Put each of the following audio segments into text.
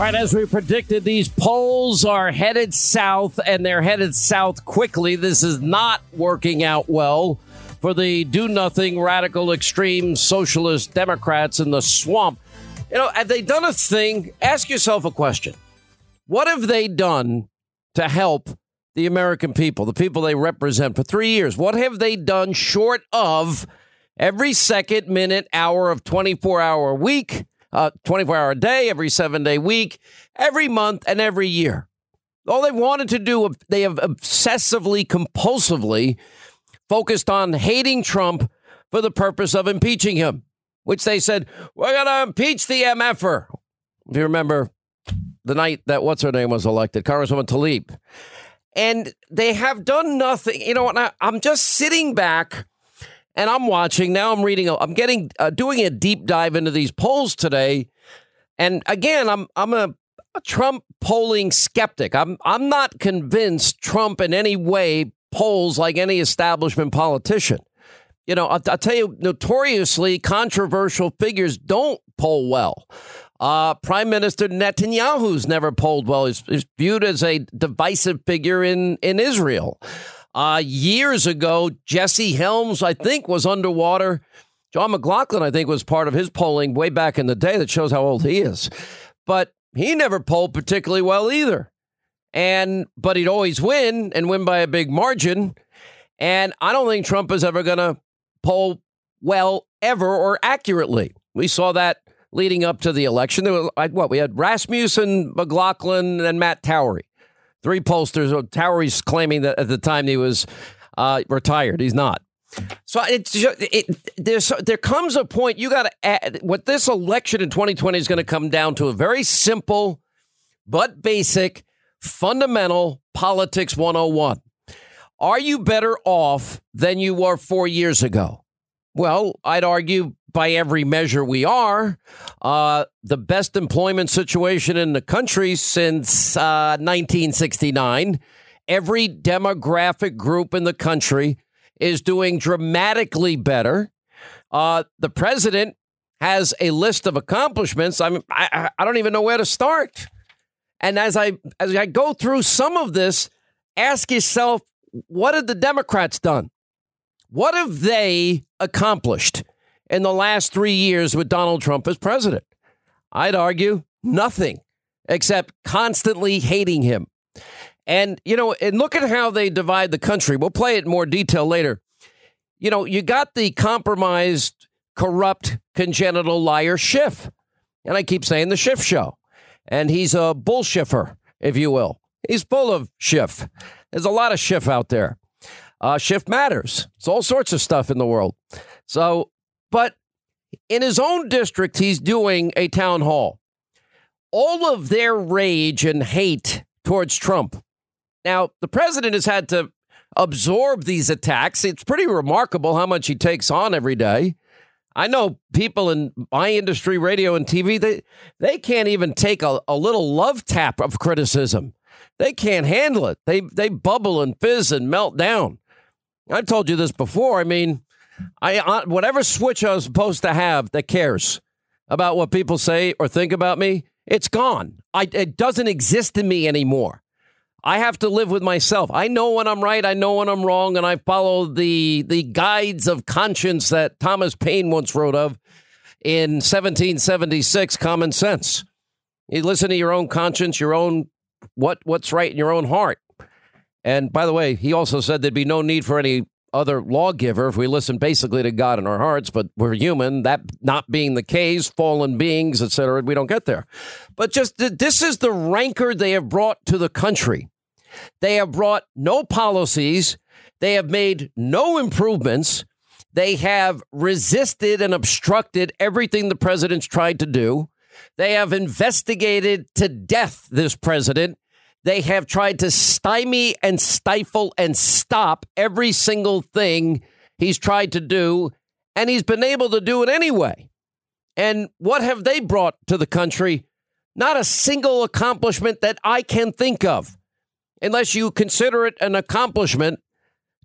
All right, as we predicted, these polls are headed south, and they're headed south quickly. This is not working out well for the do nothing, radical, extreme socialist Democrats in the swamp. You know, have they done a thing? Ask yourself a question What have they done to help the American people, the people they represent for three years? What have they done short of every second, minute, hour of 24 hour week? Uh, 24 hour a day, every seven day week, every month, and every year. All they wanted to do, they have obsessively, compulsively focused on hating Trump for the purpose of impeaching him, which they said, we're going to impeach the MFer. If you remember the night that what's her name was elected, Congresswoman Tlaib. And they have done nothing. You know, I, I'm just sitting back and I'm watching now. I'm reading. I'm getting uh, doing a deep dive into these polls today, and again, I'm I'm a, a Trump polling skeptic. I'm I'm not convinced Trump in any way polls like any establishment politician. You know, I'll, I'll tell you, notoriously controversial figures don't poll well. Uh, Prime Minister Netanyahu's never polled well. He's, he's viewed as a divisive figure in in Israel. Uh, years ago, Jesse Helms, I think, was underwater. John McLaughlin, I think, was part of his polling way back in the day that shows how old he is. But he never polled particularly well either. And but he'd always win and win by a big margin. And I don't think Trump is ever going to poll well ever or accurately. We saw that leading up to the election. There was, what we had Rasmussen, McLaughlin, and Matt Towery three pollsters. Towery's claiming that at the time he was uh, retired. He's not. So it's it, there's there comes a point you got to add what this election in 2020 is going to come down to a very simple but basic fundamental politics 101. Are you better off than you were 4 years ago? Well, I'd argue by every measure we are. Uh, the best employment situation in the country since uh, 1969. Every demographic group in the country is doing dramatically better. Uh, the president has a list of accomplishments. I, mean, I I don't even know where to start. And as I as I go through some of this, ask yourself, what have the Democrats done? What have they accomplished? In the last three years with Donald Trump as president? I'd argue nothing except constantly hating him. And, you know, and look at how they divide the country. We'll play it in more detail later. You know, you got the compromised, corrupt, congenital liar Schiff. And I keep saying the Schiff show. And he's a bullshiffer, if you will. He's full of Schiff. There's a lot of Schiff out there. Uh, Schiff matters. It's all sorts of stuff in the world. So but in his own district, he's doing a town hall. All of their rage and hate towards Trump. Now, the president has had to absorb these attacks. It's pretty remarkable how much he takes on every day. I know people in my industry, radio and TV, they, they can't even take a, a little love tap of criticism. They can't handle it. They, they bubble and fizz and melt down. I've told you this before. I mean, I whatever switch I was supposed to have that cares about what people say or think about me, it's gone. I, it doesn't exist in me anymore. I have to live with myself. I know when I'm right, I know when I'm wrong, and I follow the the guides of conscience that Thomas Paine once wrote of in 1776. Common sense. You listen to your own conscience, your own what what's right in your own heart. And by the way, he also said there'd be no need for any other lawgiver if we listen basically to God in our hearts, but we're human. That not being the case, fallen beings, etc., we don't get there. But just this is the rancor they have brought to the country. They have brought no policies. They have made no improvements. They have resisted and obstructed everything the president's tried to do. They have investigated to death this president they have tried to stymie and stifle and stop every single thing he's tried to do, and he's been able to do it anyway. And what have they brought to the country? Not a single accomplishment that I can think of, unless you consider it an accomplishment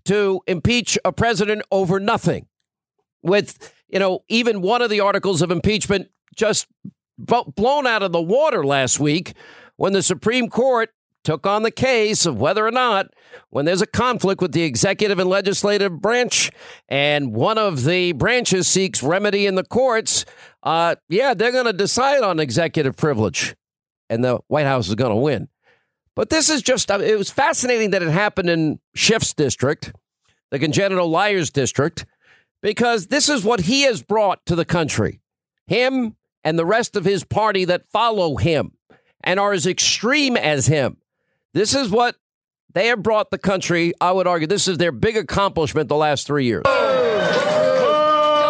to impeach a president over nothing. With, you know, even one of the articles of impeachment just blown out of the water last week when the Supreme Court took on the case of whether or not, when there's a conflict with the executive and legislative branch, and one of the branches seeks remedy in the courts, uh, yeah, they're going to decide on executive privilege, and the White House is going to win. But this is just, it was fascinating that it happened in Schiff's district, the congenital liars district, because this is what he has brought to the country. Him and the rest of his party that follow him and are as extreme as him. This is what they have brought the country. I would argue this is their big accomplishment the last three years. Don't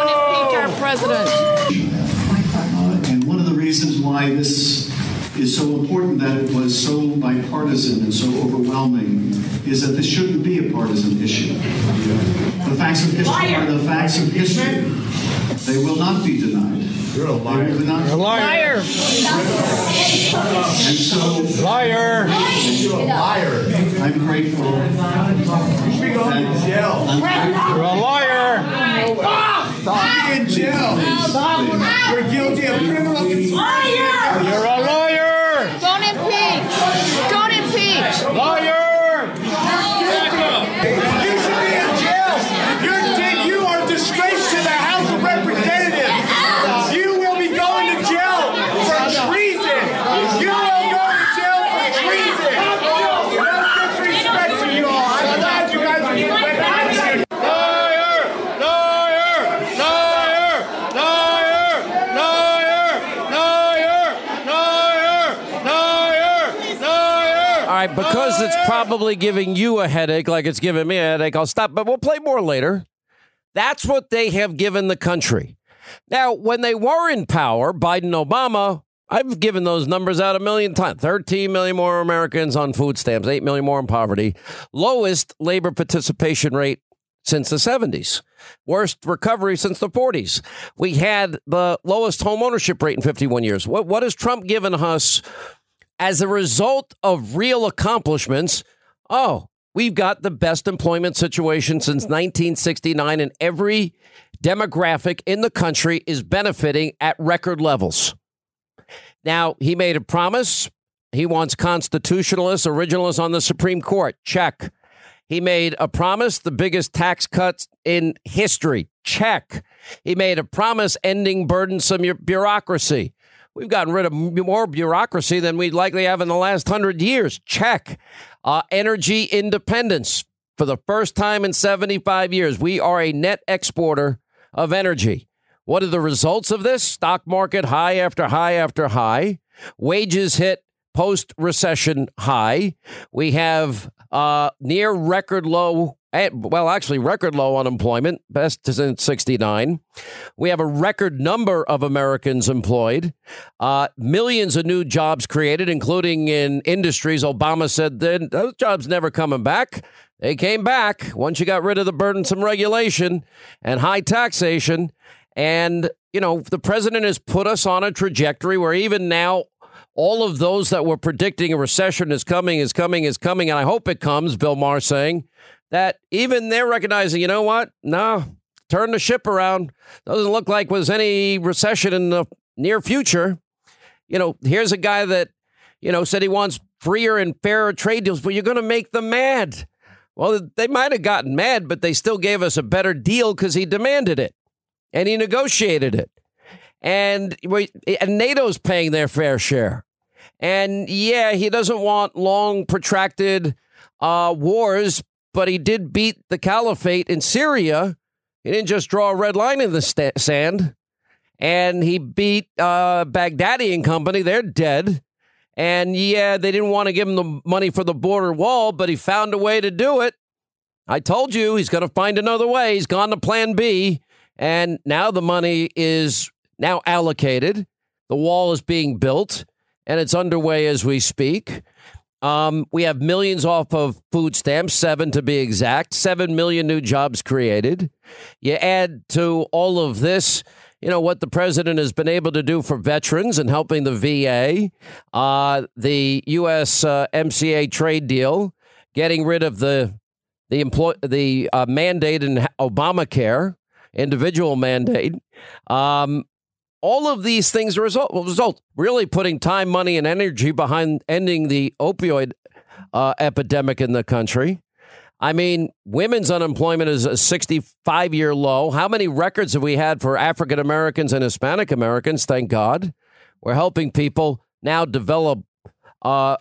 impeach our president. Uh, and one of the reasons why this is so important that it was so bipartisan and so overwhelming is that this shouldn't be a partisan issue. The facts of history Liar. are the facts of history. They will not be denied. You're a liar. You're a liar. And so, liar. You're a liar. I'm grateful. You should go to jail. You're a liar. Stop. Be in jail. You're guilty of criminal. Liar. You're it's probably giving you a headache like it's giving me a headache, I'll stop, but we'll play more later. That's what they have given the country. Now, when they were in power, Biden, Obama, I've given those numbers out a million times 13 million more Americans on food stamps, 8 million more in poverty, lowest labor participation rate since the 70s, worst recovery since the 40s. We had the lowest home ownership rate in 51 years. What, what has Trump given us as a result of real accomplishments, oh, we've got the best employment situation since mm-hmm. 1969, and every demographic in the country is benefiting at record levels. Now, he made a promise. He wants constitutionalists, originalists on the Supreme Court. Check. He made a promise, the biggest tax cuts in history. Check. He made a promise ending burdensome bureaucracy. We've gotten rid of more bureaucracy than we'd likely have in the last hundred years. Check. Uh, energy independence. For the first time in 75 years, we are a net exporter of energy. What are the results of this? Stock market high after high after high. Wages hit post recession high. We have uh, near record low well, actually, record low unemployment, best since 69. We have a record number of Americans employed, uh, millions of new jobs created, including in industries. Obama said that those jobs never coming back. They came back once you got rid of the burdensome regulation and high taxation. And, you know, the president has put us on a trajectory where even now, all of those that were predicting a recession is coming, is coming, is coming, and I hope it comes, Bill Maher saying that even they're recognizing, you know what? No, turn the ship around. Doesn't look like there's any recession in the near future. You know, here's a guy that, you know, said he wants freer and fairer trade deals, but you're going to make them mad. Well, they might have gotten mad, but they still gave us a better deal because he demanded it and he negotiated it. And, and NATO's paying their fair share. And yeah, he doesn't want long, protracted uh, wars, but he did beat the caliphate in Syria. He didn't just draw a red line in the st- sand. And he beat uh, Baghdadi and company. They're dead. And yeah, they didn't want to give him the money for the border wall, but he found a way to do it. I told you he's going to find another way. He's gone to plan B. And now the money is now allocated. The wall is being built and it's underway as we speak. Um, we have millions off of food stamps, seven to be exact, seven million new jobs created. You add to all of this, you know, what the president has been able to do for veterans and helping the VA, uh, the U.S. Uh, MCA trade deal, getting rid of the the employ the uh, mandate in Obamacare, individual mandate. Um, all of these things result result really putting time, money, and energy behind ending the opioid uh, epidemic in the country. I mean, women's unemployment is a 65 year low. How many records have we had for African Americans and Hispanic Americans? Thank God. We're helping people now develop uh,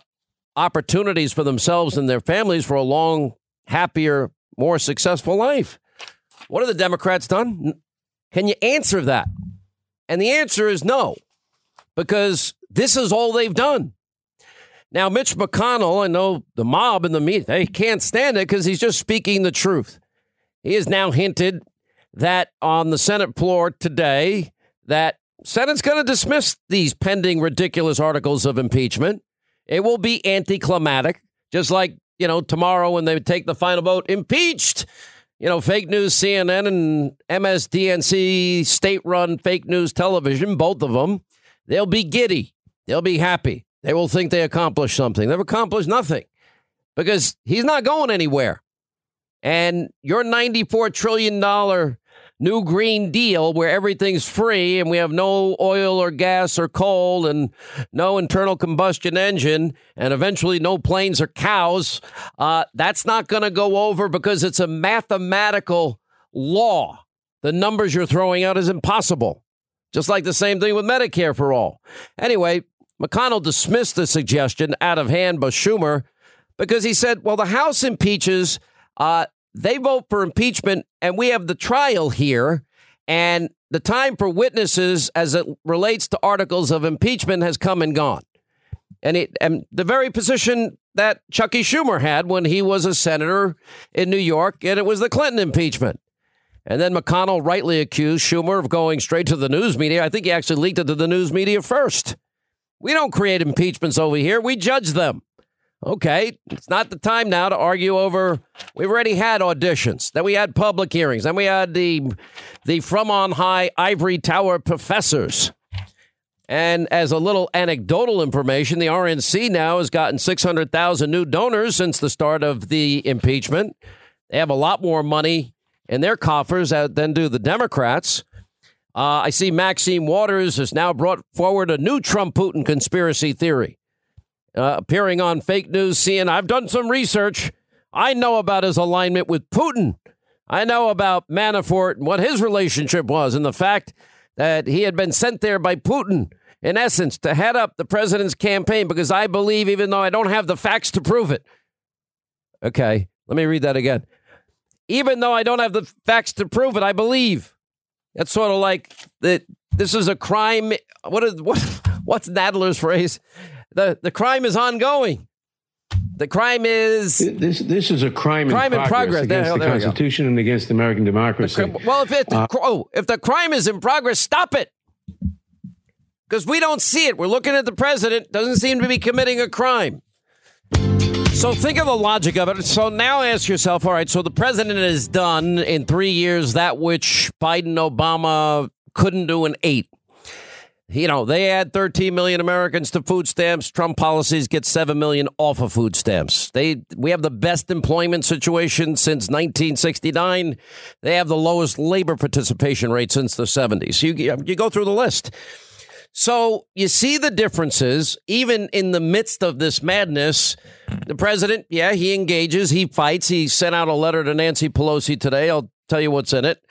opportunities for themselves and their families for a long, happier, more successful life. What have the Democrats done? Can you answer that? And the answer is no, because this is all they've done. Now, Mitch McConnell, I know the mob and the media, they can't stand it because he's just speaking the truth. He has now hinted that on the Senate floor today that Senate's going to dismiss these pending ridiculous articles of impeachment. It will be anticlimactic, just like, you know, tomorrow when they take the final vote, impeached. You know, fake news, CNN and MSDNC, state run fake news television, both of them, they'll be giddy. They'll be happy. They will think they accomplished something. They've accomplished nothing because he's not going anywhere. And your $94 trillion new Green Deal where everything's free and we have no oil or gas or coal and no internal combustion engine and eventually no planes or cows, uh, that's not going to go over because it's a mathematical law. The numbers you're throwing out is impossible. Just like the same thing with Medicare for all. Anyway, McConnell dismissed the suggestion out of hand by Schumer because he said, well, the House impeaches. Uh, they vote for impeachment, and we have the trial here. And the time for witnesses as it relates to articles of impeachment has come and gone. And, it, and the very position that Chuckie Schumer had when he was a senator in New York, and it was the Clinton impeachment. And then McConnell rightly accused Schumer of going straight to the news media. I think he actually leaked it to the news media first. We don't create impeachments over here, we judge them. Okay, it's not the time now to argue over. We've already had auditions, then we had public hearings, then we had the the from on high ivory tower professors. And as a little anecdotal information, the RNC now has gotten 600,000 new donors since the start of the impeachment. They have a lot more money in their coffers than do the Democrats. Uh, I see Maxine Waters has now brought forward a new Trump Putin conspiracy theory. Uh, appearing on fake news, seeing I've done some research. I know about his alignment with Putin. I know about Manafort and what his relationship was, and the fact that he had been sent there by Putin, in essence, to head up the president's campaign, because I believe, even though I don't have the facts to prove it. Okay, let me read that again. Even though I don't have the facts to prove it, I believe. That's sort of like that. This is a crime. What is what? What's Nadler's phrase? The the crime is ongoing. The crime is this. This is a crime, crime in, progress, in progress against there, the Constitution and against American democracy. well, if it, uh, oh, if the crime is in progress, stop it. Because we don't see it. We're looking at the president. Doesn't seem to be committing a crime. So think of the logic of it. So now ask yourself, all right, so the president has done in three years that which Biden, Obama couldn't do in eight. You know, they add 13 million Americans to food stamps. Trump policies get 7 million off of food stamps. They we have the best employment situation since 1969. They have the lowest labor participation rate since the 70s. You you go through the list. So you see the differences, even in the midst of this madness. The president, yeah, he engages, he fights. He sent out a letter to Nancy Pelosi today. I'll tell you what's in it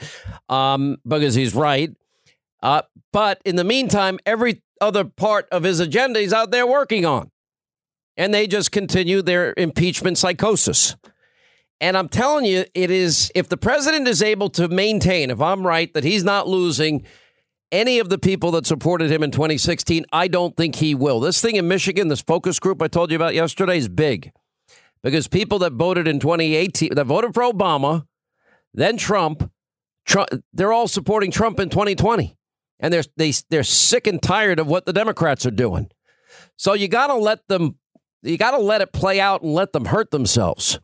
um, because he's right. Uh, but in the meantime, every other part of his agenda he's out there working on. And they just continue their impeachment psychosis. And I'm telling you, it is if the president is able to maintain, if I'm right, that he's not losing any of the people that supported him in 2016, I don't think he will. This thing in Michigan, this focus group I told you about yesterday, is big because people that voted in 2018, that voted for Obama, then Trump, Trump they're all supporting Trump in 2020. And they're, they, they're sick and tired of what the Democrats are doing. So you got to let them, you got to let it play out and let them hurt themselves.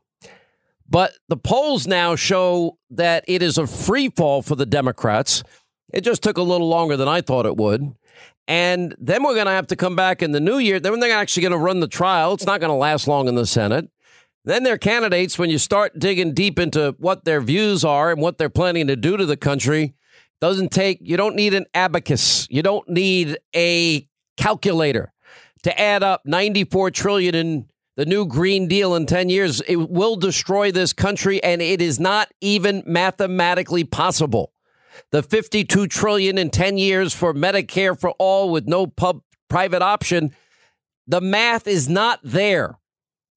But the polls now show that it is a free fall for the Democrats. It just took a little longer than I thought it would. And then we're going to have to come back in the new year. Then they're actually going to run the trial. It's not going to last long in the Senate. Then their candidates, when you start digging deep into what their views are and what they're planning to do to the country, Doesn't take, you don't need an abacus. You don't need a calculator to add up 94 trillion in the new Green Deal in 10 years. It will destroy this country, and it is not even mathematically possible. The 52 trillion in 10 years for Medicare for all with no pub private option, the math is not there.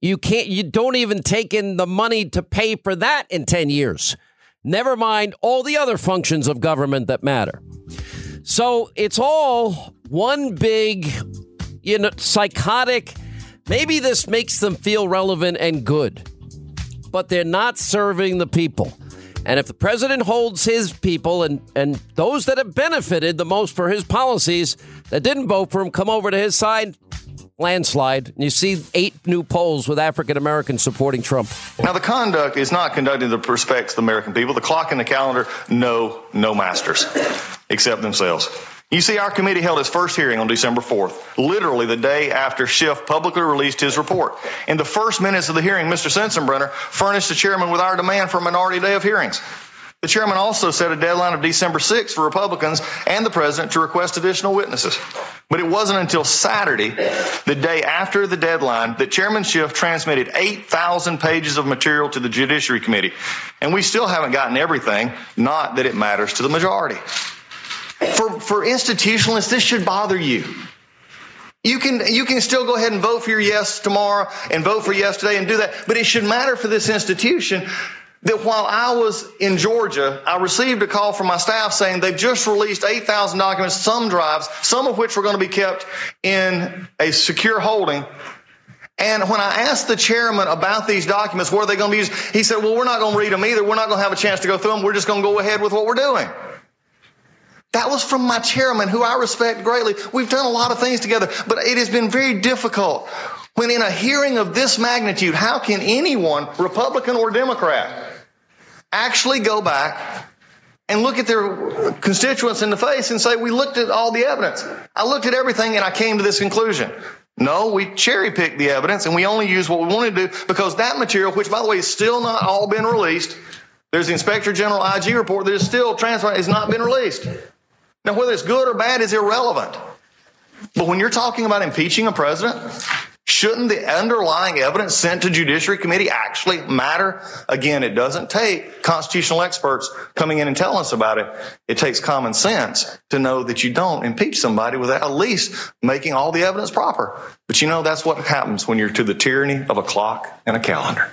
You can't you don't even take in the money to pay for that in 10 years. Never mind all the other functions of government that matter. So it's all one big, you know, psychotic. Maybe this makes them feel relevant and good, but they're not serving the people. And if the president holds his people and, and those that have benefited the most for his policies that didn't vote for him come over to his side, landslide. And you see eight new polls with African Americans supporting Trump. Now, the conduct is not conducted that respects of the American people. The clock and the calendar know no masters except themselves. You see, our committee held its first hearing on December 4th, literally the day after Schiff publicly released his report. In the first minutes of the hearing, Mr. Sensenbrenner furnished the chairman with our demand for a minority day of hearings. The chairman also set a deadline of December 6th for Republicans and the president to request additional witnesses. But it wasn't until Saturday, the day after the deadline, that Chairman Schiff transmitted 8,000 pages of material to the Judiciary Committee. And we still haven't gotten everything, not that it matters to the majority. For, for institutionalists, this should bother you. You can, you can still go ahead and vote for your yes tomorrow and vote for yes today and do that, but it should matter for this institution that while I was in Georgia, I received a call from my staff saying they've just released 8,000 documents, some drives, some of which were going to be kept in a secure holding. And when I asked the chairman about these documents, where are they going to be used? He said, well, we're not going to read them either. We're not going to have a chance to go through them. We're just going to go ahead with what we're doing. That was from my chairman, who I respect greatly. We've done a lot of things together, but it has been very difficult. When in a hearing of this magnitude, how can anyone, Republican or Democrat, actually go back and look at their constituents in the face and say, we looked at all the evidence. I looked at everything and I came to this conclusion. No, we cherry picked the evidence and we only used what we wanted to do because that material, which by the way is still not all been released, there's the Inspector General IG report that is still transferred, has not been released. Now, whether it's good or bad is irrelevant. But when you're talking about impeaching a president, Shouldn't the underlying evidence sent to Judiciary Committee actually matter? Again, it doesn't take constitutional experts coming in and telling us about it. It takes common sense to know that you don't impeach somebody without at least making all the evidence proper. But you know, that's what happens when you're to the tyranny of a clock and a calendar.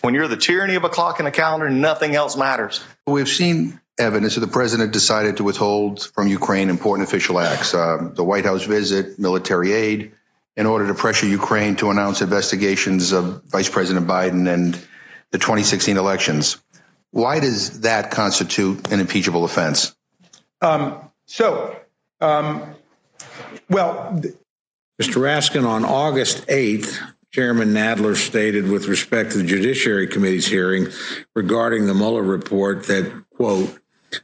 When you're the tyranny of a clock and a calendar, nothing else matters. We've seen evidence that the president decided to withhold from Ukraine important official acts, uh, the White House visit, military aid in order to pressure Ukraine to announce investigations of Vice President Biden and the 2016 elections. Why does that constitute an impeachable offense? Um, so, um, well, Mr. Raskin, on August 8th, Chairman Nadler stated with respect to the Judiciary Committee's hearing regarding the Mueller report that, quote,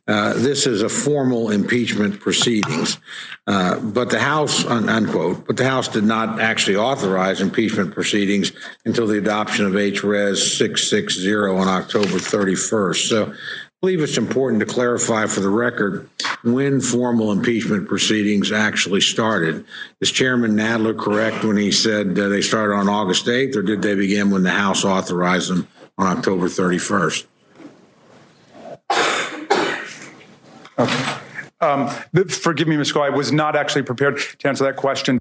uh, this is a formal impeachment proceedings. Uh, but the House, un- unquote, but the House did not actually authorize impeachment proceedings until the adoption of H.Res. 660 on October 31st. So I believe it's important to clarify for the record when formal impeachment proceedings actually started. Is Chairman Nadler correct when he said uh, they started on August 8th, or did they begin when the House authorized them on October 31st? Okay. Um, forgive me, Ms. Cole, I was not actually prepared to answer that question.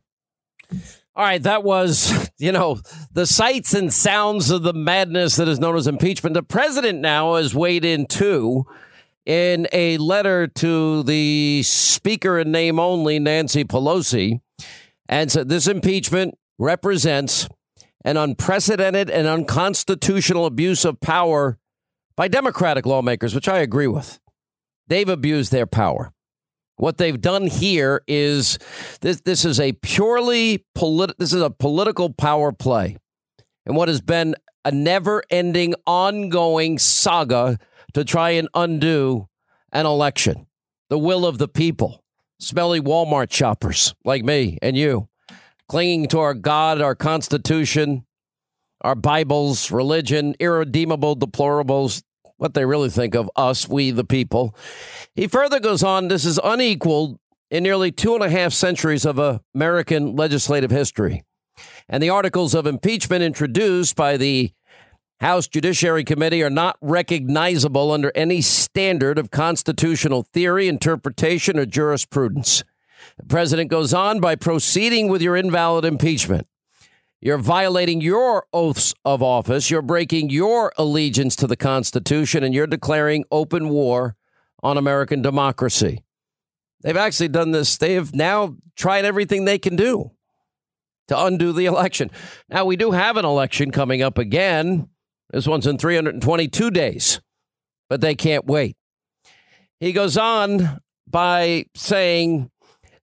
All right, that was, you know, the sights and sounds of the madness that is known as impeachment. The president now has weighed in too in a letter to the speaker in name only, Nancy Pelosi, and said this impeachment represents an unprecedented and unconstitutional abuse of power by Democratic lawmakers, which I agree with. They've abused their power. What they've done here is this this is a purely polit- this is a political power play. And what has been a never-ending ongoing saga to try and undo an election. The will of the people. Smelly Walmart shoppers like me and you, clinging to our God, our Constitution, our Bibles, religion, irredeemable deplorables, what they really think of us, we the people. He further goes on this is unequaled in nearly two and a half centuries of American legislative history. And the articles of impeachment introduced by the House Judiciary Committee are not recognizable under any standard of constitutional theory, interpretation, or jurisprudence. The president goes on by proceeding with your invalid impeachment. You're violating your oaths of office. You're breaking your allegiance to the Constitution, and you're declaring open war on American democracy. They've actually done this. They have now tried everything they can do to undo the election. Now, we do have an election coming up again. This one's in 322 days, but they can't wait. He goes on by saying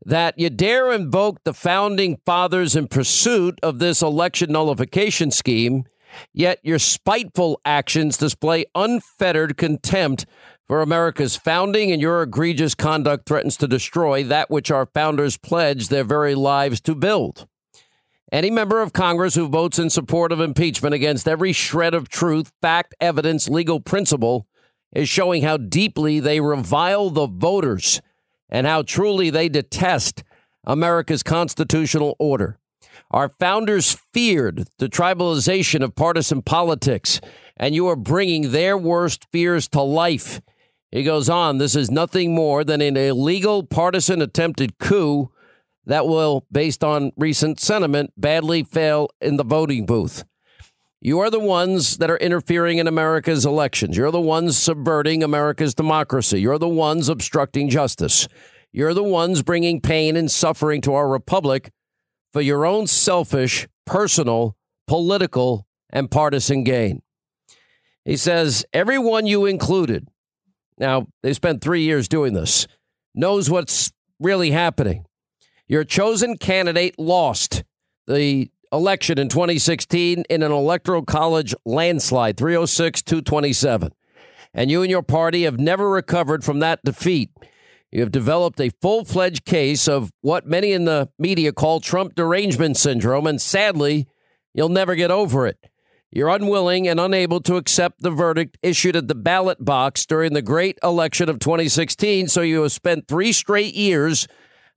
that you dare invoke the founding fathers in pursuit of this election nullification scheme, yet your spiteful actions display unfettered contempt for America's founding, and your egregious conduct threatens to destroy that which our founders pledged their very lives to build. Any member of Congress who votes in support of impeachment against every shred of truth, fact, evidence, legal principle is showing how deeply they revile the voters and how truly they detest America's constitutional order. Our founders feared the tribalization of partisan politics, and you are bringing their worst fears to life. He goes on, this is nothing more than an illegal partisan attempted coup that will, based on recent sentiment, badly fail in the voting booth. You are the ones that are interfering in America's elections. You're the ones subverting America's democracy. You're the ones obstructing justice. You're the ones bringing pain and suffering to our republic for your own selfish, personal, political, and partisan gain. He says, everyone you included, now they spent three years doing this, knows what's really happening. Your chosen candidate lost the election in 2016 in an electoral college landslide, 306 227. And you and your party have never recovered from that defeat. You have developed a full fledged case of what many in the media call Trump derangement syndrome, and sadly, you'll never get over it. You're unwilling and unable to accept the verdict issued at the ballot box during the great election of 2016, so you have spent three straight years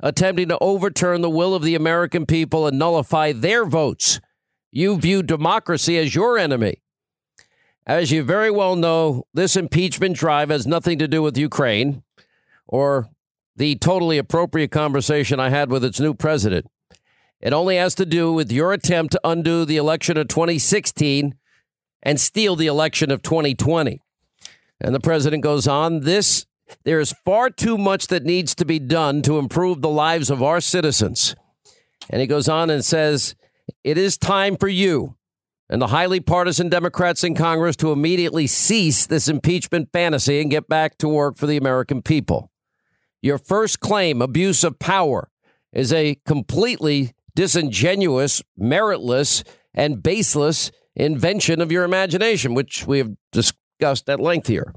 attempting to overturn the will of the American people and nullify their votes. You view democracy as your enemy. As you very well know, this impeachment drive has nothing to do with Ukraine or the totally appropriate conversation I had with its new president. It only has to do with your attempt to undo the election of 2016 and steal the election of 2020. And the president goes on this there is far too much that needs to be done to improve the lives of our citizens. And he goes on and says, It is time for you and the highly partisan Democrats in Congress to immediately cease this impeachment fantasy and get back to work for the American people. Your first claim, abuse of power, is a completely disingenuous, meritless, and baseless invention of your imagination, which we have discussed at length here.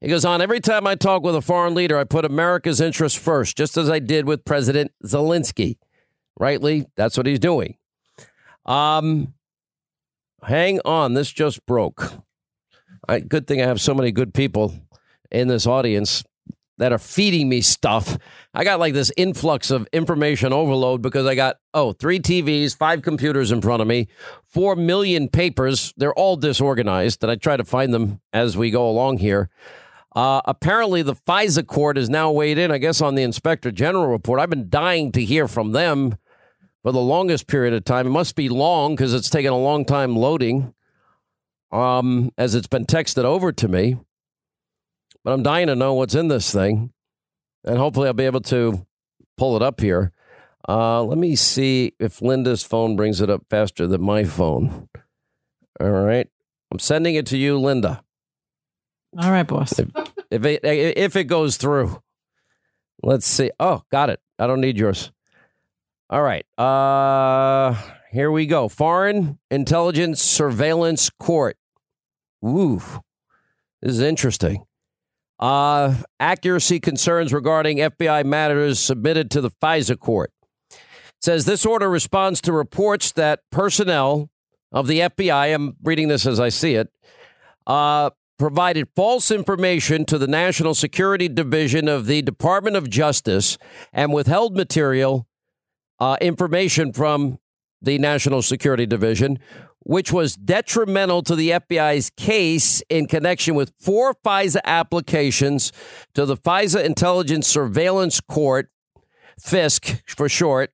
He goes on, every time I talk with a foreign leader, I put America's interests first, just as I did with President Zelensky. Rightly, that's what he's doing. Um, hang on, this just broke. I, good thing I have so many good people in this audience that are feeding me stuff. I got like this influx of information overload because I got, oh, three TVs, five computers in front of me, four million papers. They're all disorganized, and I try to find them as we go along here. Uh, apparently, the FISA court is now weighed in, I guess, on the inspector general report. I've been dying to hear from them for the longest period of time. It must be long because it's taken a long time loading um, as it's been texted over to me. But I'm dying to know what's in this thing. And hopefully, I'll be able to pull it up here. Uh, let me see if Linda's phone brings it up faster than my phone. All right. I'm sending it to you, Linda. All right, boss. If, if it if it goes through, let's see. Oh, got it. I don't need yours. All right. Uh here we go. Foreign Intelligence Surveillance Court. Ooh. This is interesting. Uh accuracy concerns regarding FBI matters submitted to the FISA court. It says this order responds to reports that personnel of the FBI, I'm reading this as I see it, uh, provided false information to the National Security Division of the Department of Justice and withheld material uh, information from the National Security Division, which was detrimental to the FBI's case in connection with four FISA applications to the FISA Intelligence Surveillance Court, FISC for short,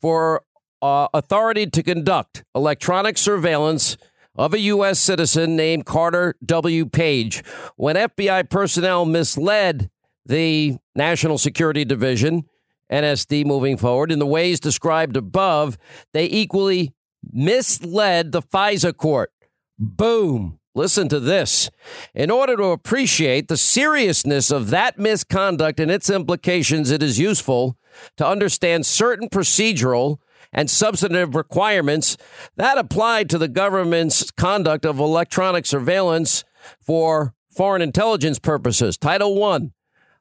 for uh, authority to conduct electronic surveillance of a U.S. citizen named Carter W. Page. When FBI personnel misled the National Security Division, NSD, moving forward, in the ways described above, they equally misled the FISA court. Boom. Listen to this. In order to appreciate the seriousness of that misconduct and its implications, it is useful to understand certain procedural and substantive requirements that apply to the government's conduct of electronic surveillance for foreign intelligence purposes. Title 1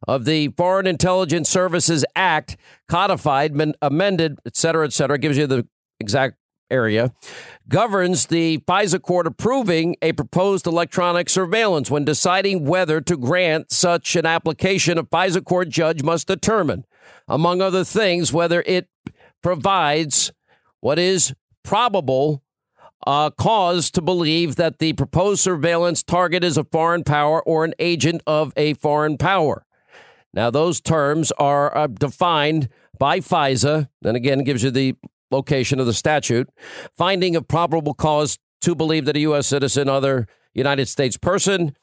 of the Foreign Intelligence Services Act, codified, amended, et cetera, et cetera, gives you the exact area, governs the FISA court approving a proposed electronic surveillance. When deciding whether to grant such an application, a FISA court judge must determine, among other things, whether it provides what is probable uh, cause to believe that the proposed surveillance target is a foreign power or an agent of a foreign power. Now, those terms are uh, defined by FISA, and again, gives you the location of the statute. Finding of probable cause to believe that a U.S. citizen, other United States person,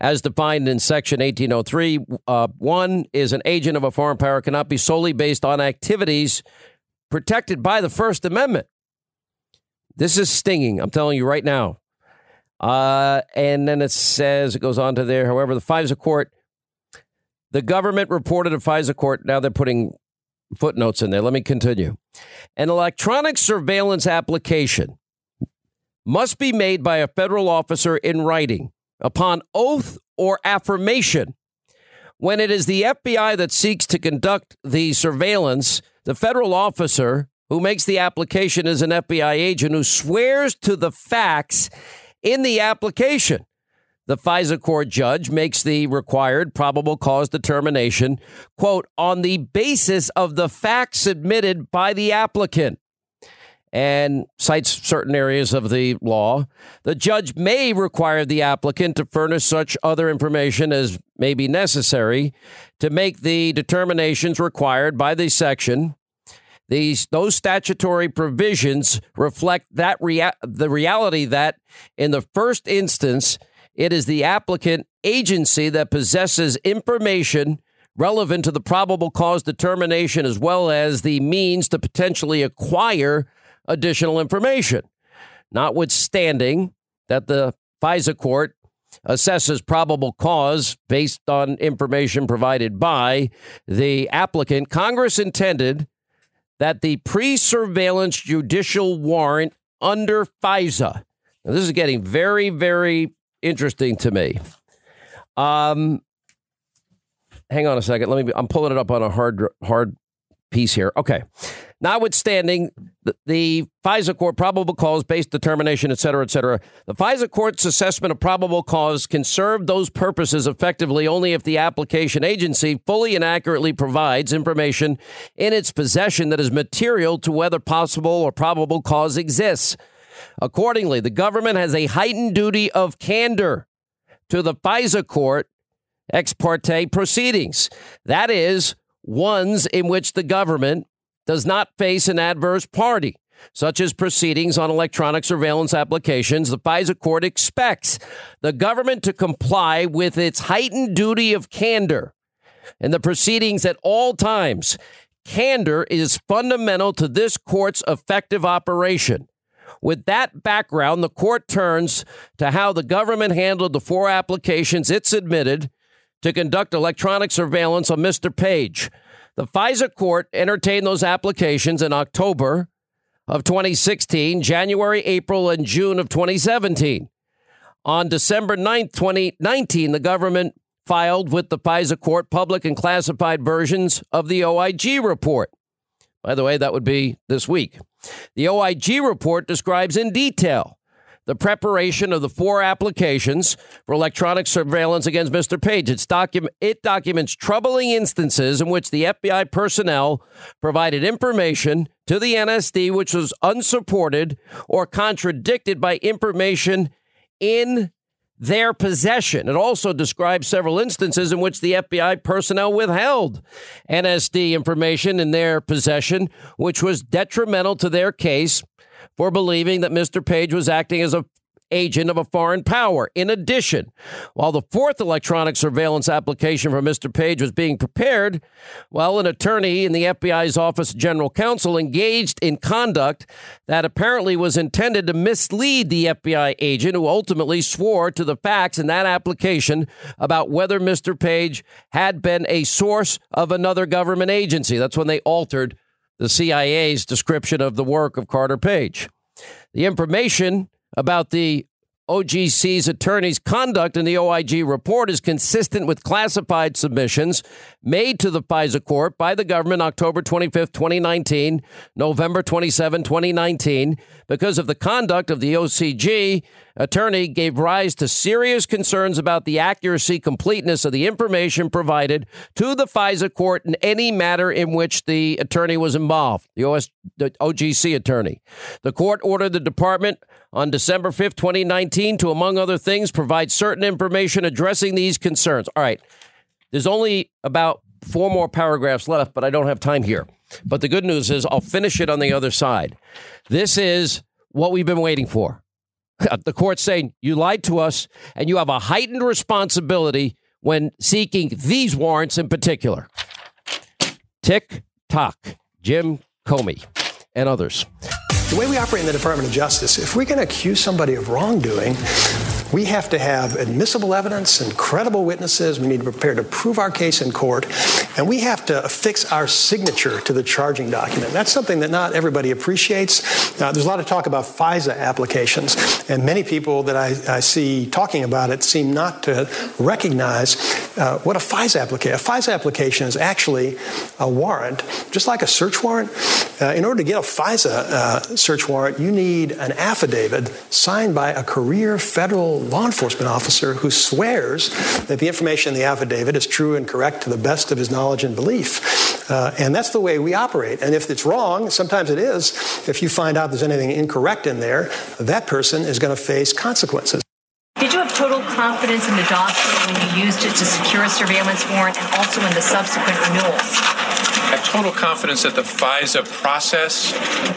as defined in Section 1803, uh, one is an agent of a foreign power, cannot be solely based on activities protected by the First Amendment. This is stinging. I'm telling you right now. Uh, and then it says, it goes on to there, however, the FISA court, the government reported a FISA court. Now they're putting footnotes in there. Let me continue. An electronic surveillance application must be made by a federal officer in writing upon oath or affirmation. When it is the FBI that seeks to conduct the surveillance, the federal officer who makes the application is an FBI agent who swears to the facts in the application. The FISA court judge makes the required probable cause determination, quote, on the basis of the facts submitted by the applicant and cites certain areas of the law. The judge may require the applicant to furnish such other information as may be necessary to make the determinations required by the section. These those statutory provisions reflect that rea- the reality that in the first instance it is the applicant agency that possesses information relevant to the probable cause determination as well as the means to potentially acquire additional information. Notwithstanding that the FISA court assesses probable cause based on information provided by the applicant, Congress intended that the pre surveillance judicial warrant under FISA, now this is getting very, very interesting to me. Um, hang on a second. Let me. I'm pulling it up on a hard hard piece here. Okay. Notwithstanding the, the FISA court probable cause based determination, et cetera, et cetera, the FISA court's assessment of probable cause can serve those purposes effectively only if the application agency fully and accurately provides information in its possession that is material to whether possible or probable cause exists. Accordingly, the government has a heightened duty of candor to the FISA court ex parte proceedings. That is, ones in which the government does not face an adverse party, such as proceedings on electronic surveillance applications. The FISA court expects the government to comply with its heightened duty of candor in the proceedings at all times. Candor is fundamental to this court's effective operation. With that background, the court turns to how the government handled the four applications it submitted to conduct electronic surveillance on Mr. Page. The FISA court entertained those applications in October of 2016, January, April, and June of 2017. On December 9th, 2019, the government filed with the FISA court public and classified versions of the OIG report. By the way, that would be this week. The OIG report describes in detail the preparation of the four applications for electronic surveillance against Mr. Page. It's docu- it documents troubling instances in which the FBI personnel provided information to the NSD which was unsupported or contradicted by information in their possession. It also describes several instances in which the FBI personnel withheld NSD information in their possession, which was detrimental to their case for believing that Mr. Page was acting as a agent of a foreign power. In addition, while the fourth electronic surveillance application for Mr. Page was being prepared, well, an attorney in the FBI's Office of General Counsel engaged in conduct that apparently was intended to mislead the FBI agent who ultimately swore to the facts in that application about whether Mr. Page had been a source of another government agency. That's when they altered the CIA's description of the work of Carter Page. The information about the OGC's attorney's conduct in the OIG report is consistent with classified submissions made to the FISA court by the government October 25, 2019, November 27, 2019. Because of the conduct of the OCG, attorney gave rise to serious concerns about the accuracy, completeness of the information provided to the FISA court in any matter in which the attorney was involved, the, OS, the OGC attorney. The court ordered the department on December 5th, 2019, to, among other things, provide certain information addressing these concerns. All right. There's only about four more paragraphs left, but I don't have time here. But the good news is I'll finish it on the other side. This is what we've been waiting for. The court saying you lied to us and you have a heightened responsibility when seeking these warrants in particular. Tick tock, Jim Comey and others. The way we operate in the Department of Justice, if we're going to accuse somebody of wrongdoing, we have to have admissible evidence and credible witnesses. We need to prepare to prove our case in court. And we have to affix our signature to the charging document. That's something that not everybody appreciates. Uh, there's a lot of talk about FISA applications, and many people that I, I see talking about it seem not to recognize uh, what a FISA application. A FISA application is actually a warrant, just like a search warrant. Uh, in order to get a FISA uh, search warrant, you need an affidavit signed by a career federal law enforcement officer who swears that the information in the affidavit is true and correct to the best of his knowledge and belief. Uh, and that's the way we operate. And if it's wrong, sometimes it is, if you find out there's anything incorrect in there, that person is going to face consequences. Did you have total confidence in the dossier when you used it to secure a surveillance warrant and also in the subsequent renewals? Total confidence that the FISA process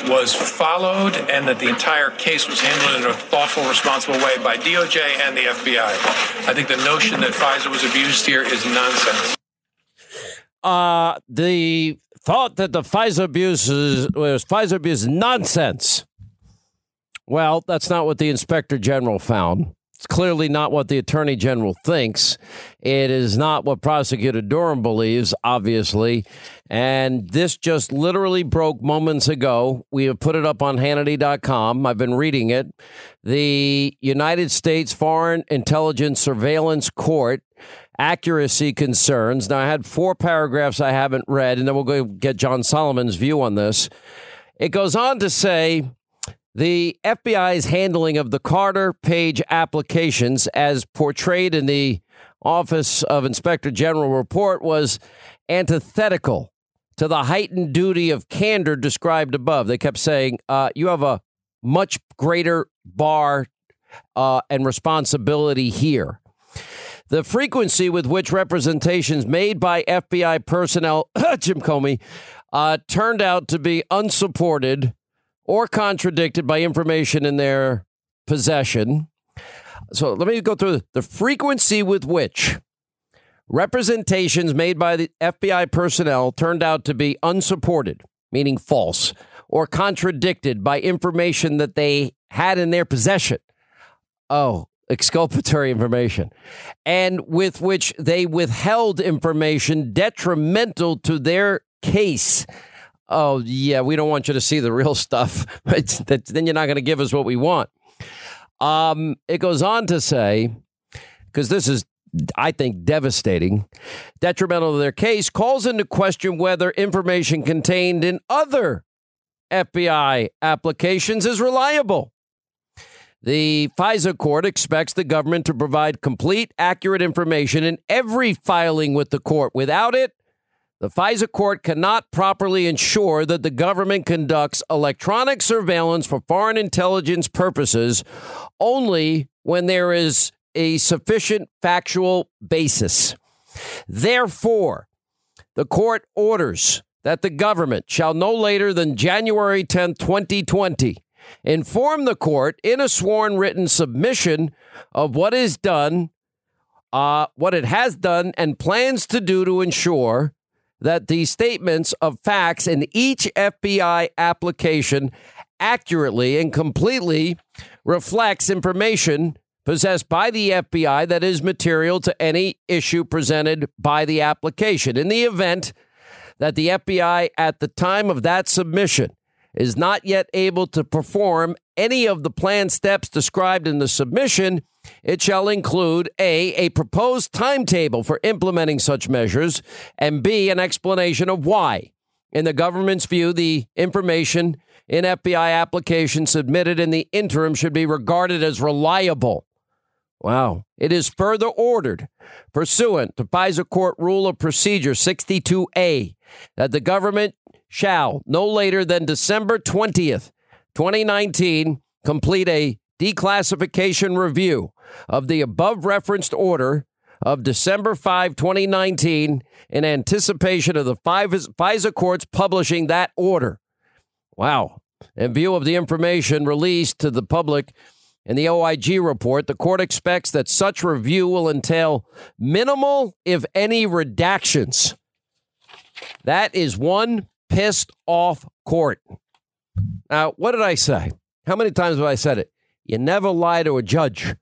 was followed and that the entire case was handled in a thoughtful, responsible way by DOJ and the FBI. I think the notion that FISA was abused here is nonsense. Uh, the thought that the FISA abuse is, was FISA abuse nonsense. Well, that's not what the inspector general found. It's clearly not what the attorney general thinks. It is not what prosecutor Durham believes, obviously. And this just literally broke moments ago. We have put it up on Hannity.com. I've been reading it. The United States Foreign Intelligence Surveillance Court accuracy concerns. Now, I had four paragraphs I haven't read, and then we'll go get John Solomon's view on this. It goes on to say the FBI's handling of the Carter Page applications, as portrayed in the Office of Inspector General report, was antithetical to the heightened duty of candor described above. They kept saying, uh, you have a much greater bar uh, and responsibility here. The frequency with which representations made by FBI personnel, Jim Comey, uh, turned out to be unsupported or contradicted by information in their possession. So let me go through the frequency with which representations made by the FBI personnel turned out to be unsupported, meaning false, or contradicted by information that they had in their possession. Oh, exculpatory information, and with which they withheld information detrimental to their case oh, yeah, we don't want you to see the real stuff. then you're not going to give us what we want. Um, it goes on to say, because this is, I think, devastating, detrimental to their case, calls into question whether information contained in other FBI applications is reliable. The FISA court expects the government to provide complete, accurate information in every filing with the court. Without it, the FISA court cannot properly ensure that the government conducts electronic surveillance for foreign intelligence purposes only when there is a sufficient factual basis. Therefore, the court orders that the government shall no later than January 10, 2020, inform the court in a sworn written submission of what is done, uh, what it has done, and plans to do to ensure that the statements of facts in each FBI application accurately and completely reflects information possessed by the FBI that is material to any issue presented by the application. In the event that the FBI at the time of that submission is not yet able to perform any of the planned steps described in the submission, it shall include A, a proposed timetable for implementing such measures, and B, an explanation of why. In the government's view, the information in FBI applications submitted in the interim should be regarded as reliable. Wow. It is further ordered, pursuant to FISA Court Rule of Procedure 62A, that the government shall, no later than December 20th, 2019, complete a declassification review of the above referenced order of December 5, 2019, in anticipation of the FISA courts publishing that order. Wow. In view of the information released to the public in the OIG report, the court expects that such review will entail minimal, if any, redactions. That is one pissed off court. Now, what did I say? How many times have I said it? You never lie to a judge.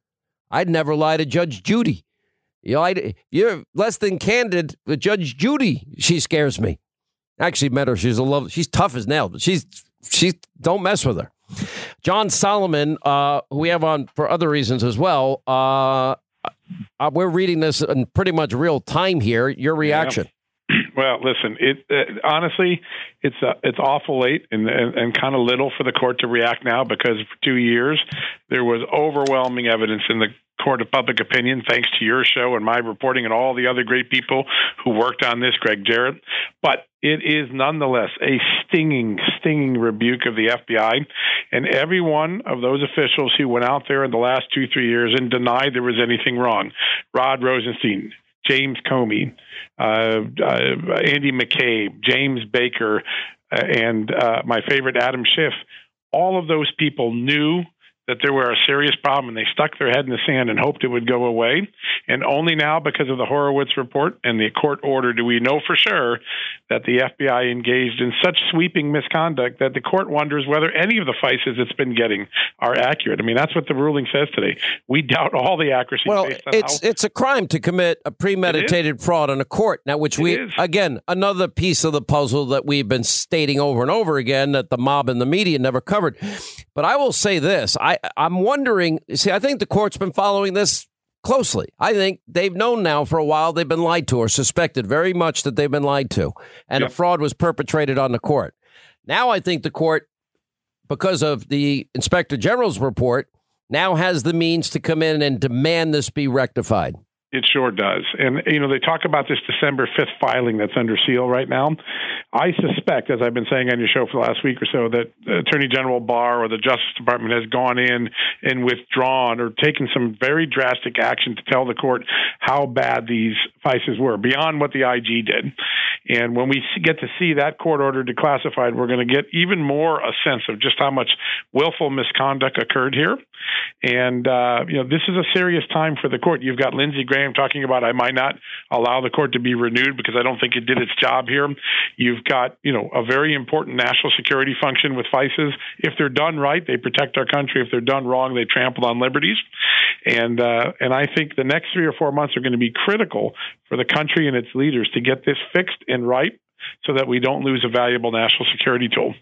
I'd never lie to Judge Judy. You know, I, you're less than candid with Judge Judy. She scares me. Actually, met her. She's a love. She's tough as nails, but she's she's don't mess with her. John Solomon, uh, who we have on for other reasons as well. Uh, uh, we're reading this in pretty much real time here. Your reaction? Yeah. Well, listen. It uh, honestly, it's uh, it's awful late and, and, and kind of little for the court to react now because for two years there was overwhelming evidence in the court of public opinion, thanks to your show and my reporting and all the other great people who worked on this, Greg Jarrett. But it is nonetheless a stinging, stinging rebuke of the FBI and every one of those officials who went out there in the last two, three years and denied there was anything wrong. Rod Rosenstein, James Comey, uh, uh, Andy McCabe, James Baker, uh, and my favorite Adam Schiff. All of those people knew that there were a serious problem and they stuck their head in the sand and hoped it would go away. And only now, because of the Horowitz report and the court order, do we know for sure that the FBI engaged in such sweeping misconduct that the court wonders whether any of the FISAs it's been getting are accurate. I mean, that's what the ruling says today. We doubt all the accuracy. Well, it's how- it's a crime to commit a premeditated fraud in a court. Now, which It we is. again another piece of the puzzle that we've been stating over and over again that the mob and the media never covered. But I will say this: I I'm wondering. See, I think the court's been following this closely. I think they've known now for a while they've been lied to or suspected very much that they've been lied to, and a fraud was perpetrated on the court. Now I think the court, because of the inspector general's report, now has the means to come in and demand this be rectified. It sure does. And, you know, they talk about this December 5th filing that's under seal right now. I suspect, as I've been saying on your show for the last week or so, that Attorney General Barr or the Justice Department has gone in and withdrawn or taken some very drastic action to tell the court how bad these FISAs were beyond what the IG did. And when we get to see that court order declassified, we're going to get even more a sense of just how much willful misconduct occurred here. And, uh, you know, this is a serious time for the court. You've got Lindsey Graham talking about, I might not allow the court to be renewed because I don't think it did its job here. You've got, you know, a very important national security function with FISAs. If they're done right, they protect our country. If they're done wrong, they trample on liberties. And, uh, and I think the next three or four months are going to be critical for the country and its leaders to get this fixed and right so that we don't lose a valuable national security tool.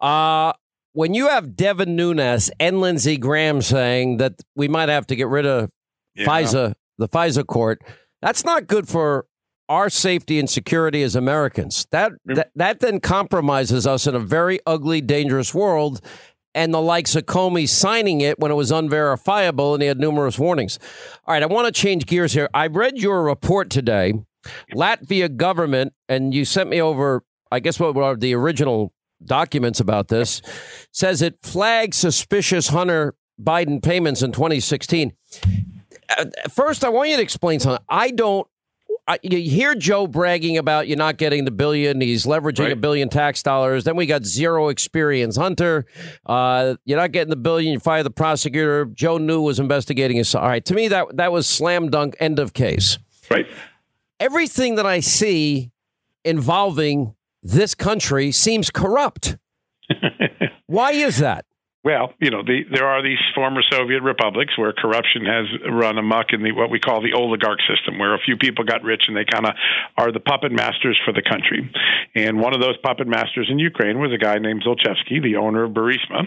Uh, when you have Devin Nunes and Lindsey Graham saying that we might have to get rid of Yeah. FISA, the FISA court, that's not good for our safety and security as Americans. That, that that then compromises us in a very ugly, dangerous world. and the likes of Comey signing it when it was unverifiable and he had numerous warnings. All right, I want to change gears here. I read your report today. Latvia government, and you sent me over, I guess, what were the original documents about this, says it flagged suspicious Hunter Biden payments in 2016. Uh, first, I want you to explain something. I don't I, you hear Joe bragging about you not getting the billion. He's leveraging right. a billion tax dollars. Then we got zero experience. Hunter, uh, you're not getting the billion. You fire the prosecutor. Joe knew was investigating his. All right, to me that that was slam dunk. End of case. Right. Everything that I see involving this country seems corrupt. Why is that? Well, you know, the, there are these former Soviet republics where corruption has run amok in the what we call the oligarch system, where a few people got rich and they kind of are the puppet masters for the country. And one of those puppet masters in Ukraine was a guy named Zlochevsky, the owner of Burisma,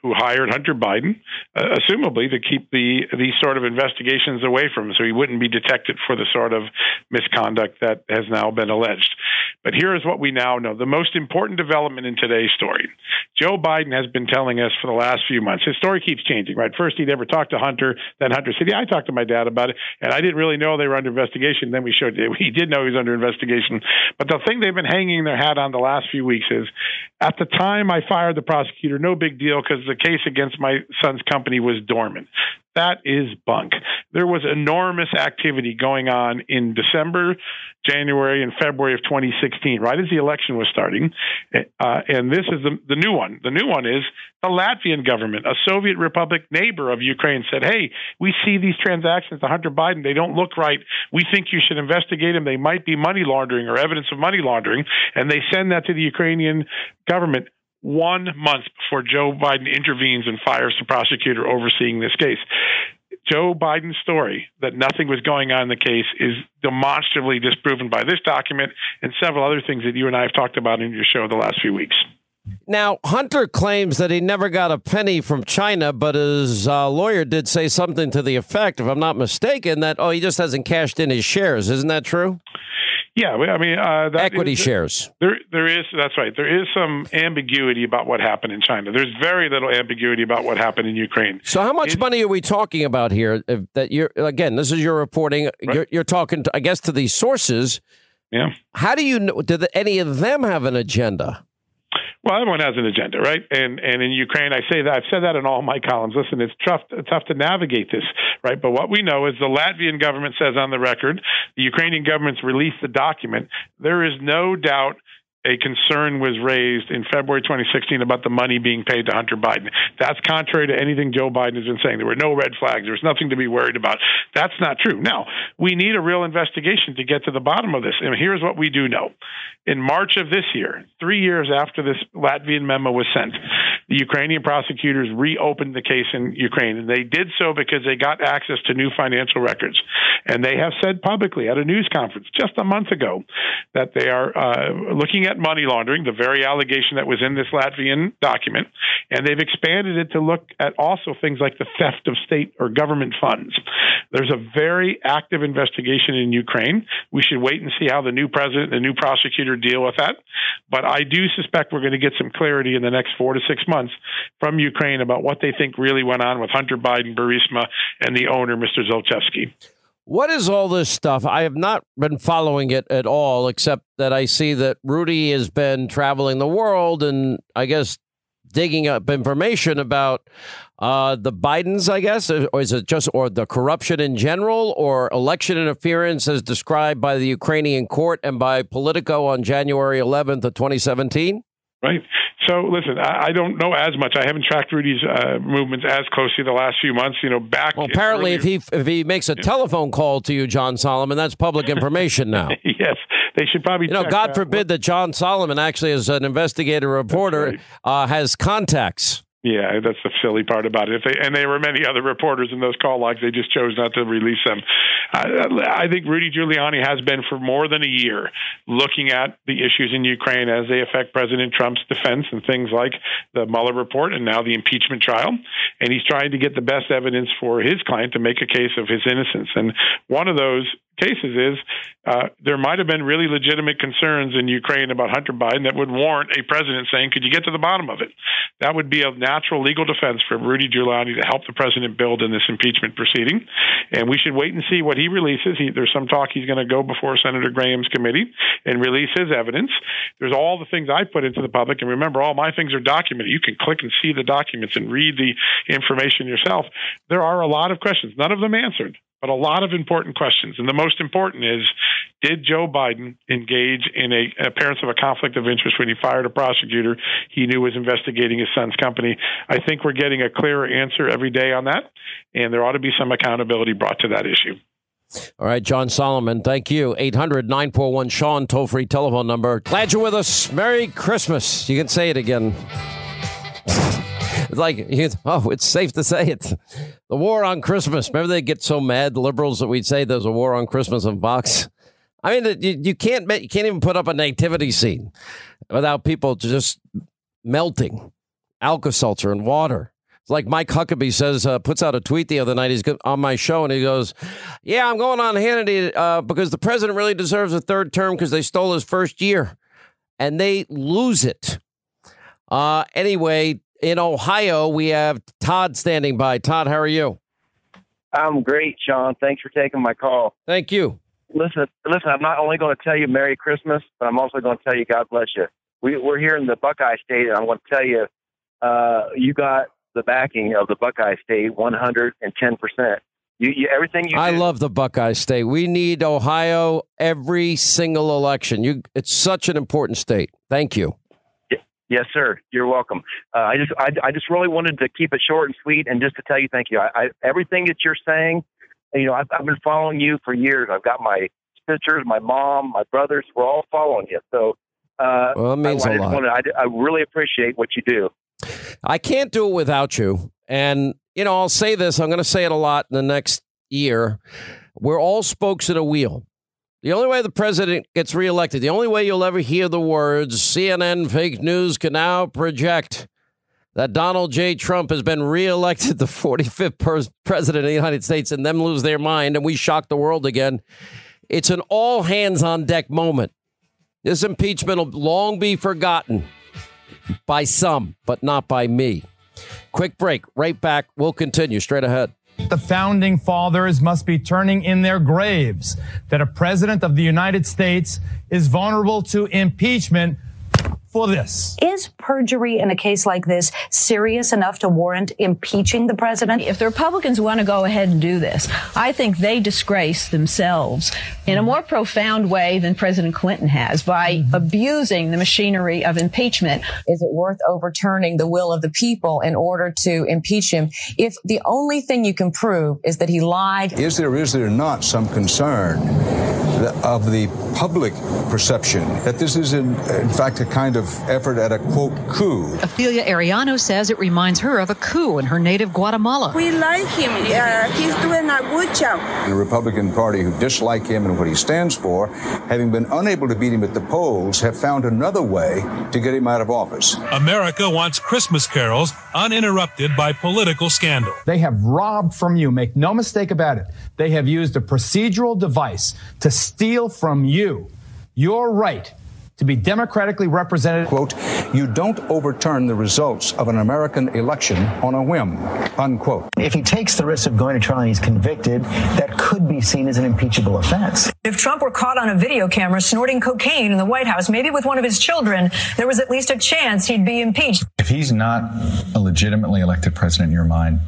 who hired Hunter Biden, uh, assumably to keep the these sort of investigations away from him, so he wouldn't be detected for the sort of misconduct that has now been alleged. But here is what we now know: the most important development in today's story. Joe Biden has been telling us for the last few months. His story keeps changing, right? First, he never talked to Hunter. Then Hunter said, Yeah, I talked to my dad about it, and I didn't really know they were under investigation. Then we showed he did know he was under investigation. But the thing they've been hanging their hat on the last few weeks is at the time I fired the prosecutor, no big deal because the case against my son's company was dormant. That is bunk. There was enormous activity going on in December, January, and February of 2016, right as the election was starting. Uh, and this is the, the new one. The new one is the Latvian government, a Soviet republic neighbor of Ukraine, said, Hey, we see these transactions to Hunter Biden. They don't look right. We think you should investigate them. They might be money laundering or evidence of money laundering. And they send that to the Ukrainian government one month before Joe Biden intervenes and fires the prosecutor overseeing this case. Joe Biden's story that nothing was going on in the case is demonstrably disproven by this document and several other things that you and I have talked about in your show the last few weeks. Now, Hunter claims that he never got a penny from China, but his uh, lawyer did say something to the effect, if I'm not mistaken, that, oh, he just hasn't cashed in his shares. Isn't that true? Yeah, I mean, uh, equity is, shares. There, there is. That's right. There is some ambiguity about what happened in China. There's very little ambiguity about what happened in Ukraine. So, how much money are we talking about here? That you're again, this is your reporting. Right. You're, you're, talking, to, I guess, to these sources. Yeah. How do you know? Do the, any of them have an agenda? Well, everyone has an agenda, right? And and in Ukraine, I say that I've said that in all my columns. Listen, it's tough tough to navigate this, right? But what we know is the Latvian government says on the record, the Ukrainian government's released the document. There is no doubt a concern was raised in February 2016 about the money being paid to Hunter Biden. That's contrary to anything Joe Biden has been saying. There were no red flags. There was nothing to be worried about. That's not true. Now, we need a real investigation to get to the bottom of this. And here's what we do know. In March of this year, three years after this Latvian memo was sent, the Ukrainian prosecutors reopened the case in Ukraine. And they did so because they got access to new financial records. And they have said publicly at a news conference just a month ago that they are uh, looking at money laundering, the very allegation that was in this Latvian document, and they've expanded it to look at also things like the theft of state or government funds. There's a very active investigation in Ukraine. We should wait and see how the new president, the new prosecutor deal with that. But I do suspect we're going to get some clarity in the next four to six months from Ukraine about what they think really went on with Hunter Biden, Burisma, and the owner, Mr. Zlochevsky. What is all this stuff? I have not been following it at all, except that I see that Rudy has been traveling the world and I guess digging up information about uh, the Bidens, I guess, or is it just or the corruption in general, or election interference as described by the Ukrainian court and by Politico on January 11th of 2017? Right. So listen, I, I, don't know as much. I haven't tracked Rudy's uh, movements as closely the last few months. You know, back. Well, apparently, earlier, if he if he makes a yeah. telephone call to you, John Solomon, that's public information now. yes, they should probably. You know, God forbid that John Solomon actually, as an investigative reporter, right. uh, has contacts. Yeah, that's the silly part about it. If they, and there were many other reporters in those call logs. They just chose not to release them. I, I think Rudy Giuliani has been for more than a year looking at the issues in Ukraine as they affect President Trump's defense and things like the Mueller report and now the impeachment trial. And he's trying to get the best evidence for his client to make a case of his innocence. And one of those cases is uh, there might have been really legitimate concerns in Ukraine about Hunter Biden that would warrant a president saying, "Could you get to the bottom of it?" That would be a natural legal defense for Rudy Giuliani to help the president build in this impeachment proceeding, and we should wait and see what he releases. He, there's some talk he's going to go before Senator Graham's committee and release his evidence. There's all the things I put into the public, and remember, all my things are documented. You can click and see the documents and read the information yourself. There are a lot of questions, none of them answered but a lot of important questions. And the most important is Did Joe Biden engage in a appearance of a conflict of interest when he fired a prosecutor he knew was investigating his son's company? I think we're getting a clearer answer every day on that, and there ought to be some accountability brought to that issue. All right, John Solomon, thank you. 800 941 Sean, toll free telephone number. Glad you're with us. Merry Christmas. You can say it again. It's like, oh, it's safe to say it. The war on Christmas. Remember they get so mad, liberals, that we'd say there's a war on Christmas on Fox. I mean, you, you can't you can't even put up a nativity scene without people just melting. Alka-Seltzer and water. It's like Mike Huckabee says, uh, puts out a tweet the other night. He's on my show and he goes, "Yeah, I'm going on Hannity uh, because the president really deserves a third term because they stole his first year, and they lose it." Uh, anyway, in Ohio, we have Todd standing by. Todd, how are you? I'm great, Sean. Thanks for taking my call. Thank you. Listen, listen. I'm not only going to tell you Merry Christmas, but I'm also going to tell you God bless you. We, we're here in the Buckeye State, and I'm going to tell you, uh, you got the backing of the Buckeye State 110 percent. You, you, everything you. I do. love the Buckeye State. We need Ohio every single election. You, it's such an important state. Thank you. Yes, sir. You're welcome. Uh, I just, I, I, just really wanted to keep it short and sweet, and just to tell you thank you. I, I everything that you're saying, you know, I've, I've, been following you for years. I've got my sisters, my mom, my brothers. We're all following you. So, uh, well, it means I, a lot. Wanted, I, I really appreciate what you do. I can't do it without you, and you know, I'll say this. I'm going to say it a lot in the next year. We're all spokes in a wheel. The only way the president gets reelected, the only way you'll ever hear the words CNN fake news can now project that Donald J. Trump has been reelected the 45th per- president of the United States and them lose their mind and we shock the world again. It's an all hands on deck moment. This impeachment will long be forgotten by some, but not by me. Quick break. Right back. We'll continue straight ahead. The founding fathers must be turning in their graves that a president of the United States is vulnerable to impeachment for this. Is perjury in a case like this serious enough to warrant impeaching the president? If the Republicans want to go ahead and do this, I think they disgrace themselves in a more profound way than President Clinton has by mm-hmm. abusing the machinery of impeachment. Is it worth overturning the will of the people in order to impeach him if the only thing you can prove is that he lied? Is there, is there not some concern of the public perception that this is, in, in fact, a kind of effort at a quote coup. Ophelia Ariano says it reminds her of a coup in her native Guatemala. We like him. Uh, he's doing a good job. The Republican Party, who dislike him and what he stands for, having been unable to beat him at the polls, have found another way to get him out of office. America wants Christmas carols uninterrupted by political scandal. They have robbed from you. Make no mistake about it. They have used a procedural device to steal from you your right to be democratically represented. Quote, you don't overturn the results of an American election on a whim, unquote. If he takes the risk of going to trial and he's convicted, that could be seen as an impeachable offense. If Trump were caught on a video camera snorting cocaine in the White House, maybe with one of his children, there was at least a chance he'd be impeached. If he's not a legitimately elected president in your mind,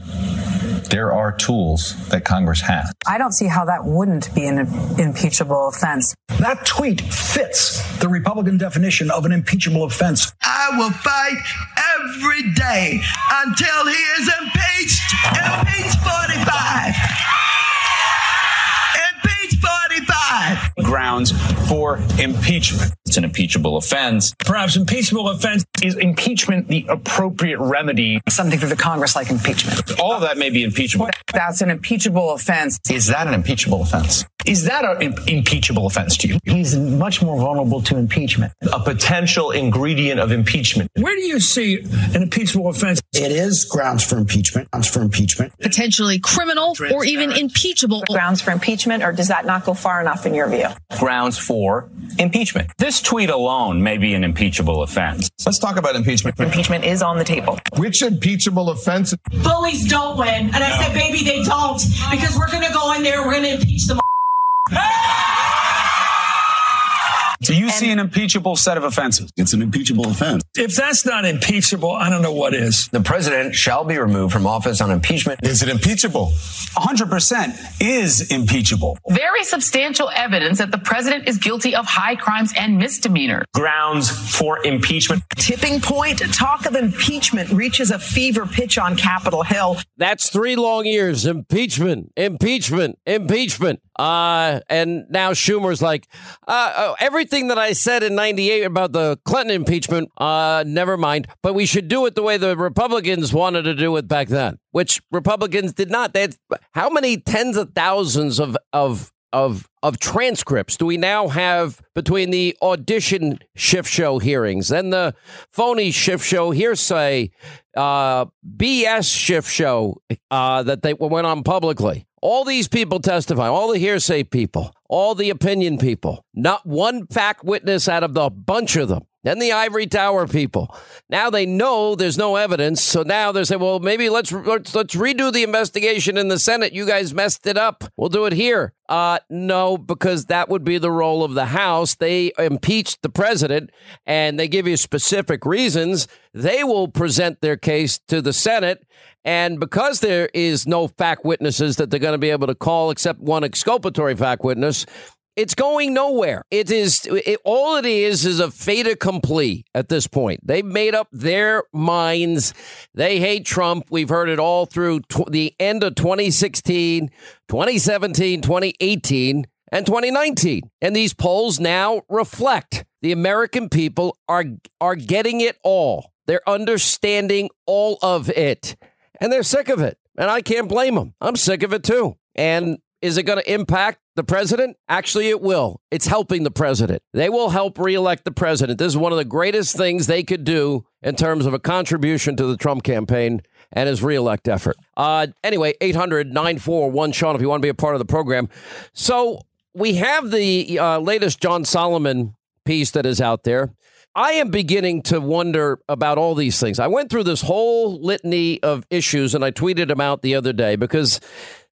there are tools that Congress has. I don't see how that wouldn't be an impeachable offense. That tweet fits the Republican definition of an impeachable offense. I will fight every day until he is impeached. Impeach 45. Grounds for impeachment. It's an impeachable offense. Perhaps impeachable offense is impeachment the appropriate remedy? Something for the Congress like impeachment. All of that may be impeachable. That's an impeachable offense. Is that an impeachable offense? Is that an impeachable offense to you? He's much more vulnerable to impeachment. A potential ingredient of impeachment. Where do you see an impeachable offense? It is grounds for impeachment. Grounds for impeachment. Potentially criminal or even impeachable. Grounds for impeachment, or does that not go far enough in your view? Grounds for impeachment. This tweet alone may be an impeachable offense. Let's talk about impeachment. Impeachment is on the table. Which impeachable offense? Bullies don't win. And I said, baby, they don't. Because we're going to go in there, we're going to impeach them. Do you see an impeachable set of offenses? It's an impeachable offense. If that's not impeachable, I don't know what is. The president shall be removed from office on impeachment. Is it impeachable? 100% is impeachable. Very substantial evidence that the president is guilty of high crimes and misdemeanor. Grounds for impeachment. Tipping point. Talk of impeachment reaches a fever pitch on Capitol Hill. That's three long years. Impeachment, impeachment, impeachment. Uh, and now Schumer's like, uh, uh, everything that I said in 98 about the Clinton impeachment, uh, never mind. But we should do it the way the Republicans wanted to do it back then, which Republicans did not. Had, how many tens of thousands of, of, of, of transcripts do we now have between the audition shift show hearings and the phony shift show hearsay, uh, BS shift show, uh, that they went on publicly? All these people testify, all the hearsay people, all the opinion people, not one fact witness out of the bunch of them. Then the ivory tower people. Now they know there's no evidence, so now they say, "Well, maybe let's let's let's redo the investigation in the Senate. You guys messed it up. We'll do it here." Uh, no, because that would be the role of the House. They impeached the president, and they give you specific reasons. They will present their case to the Senate, and because there is no fact witnesses that they're going to be able to call, except one exculpatory fact witness, it's going nowhere. It is it, all it is is a fait accompli at this point. They've made up their minds. They hate Trump. We've heard it all through tw- the end of 2016, 2017, 2018, and 2019. And these polls now reflect the American people are are getting it all. They're understanding all of it. And they're sick of it. And I can't blame them. I'm sick of it too. And is it going to impact the president? Actually, it will. It's helping the president. They will help reelect the president. This is one of the greatest things they could do in terms of a contribution to the Trump campaign and his reelect effort. Uh, anyway, 800 941 Sean, if you want to be a part of the program. So we have the uh, latest John Solomon piece that is out there. I am beginning to wonder about all these things. I went through this whole litany of issues and I tweeted them out the other day because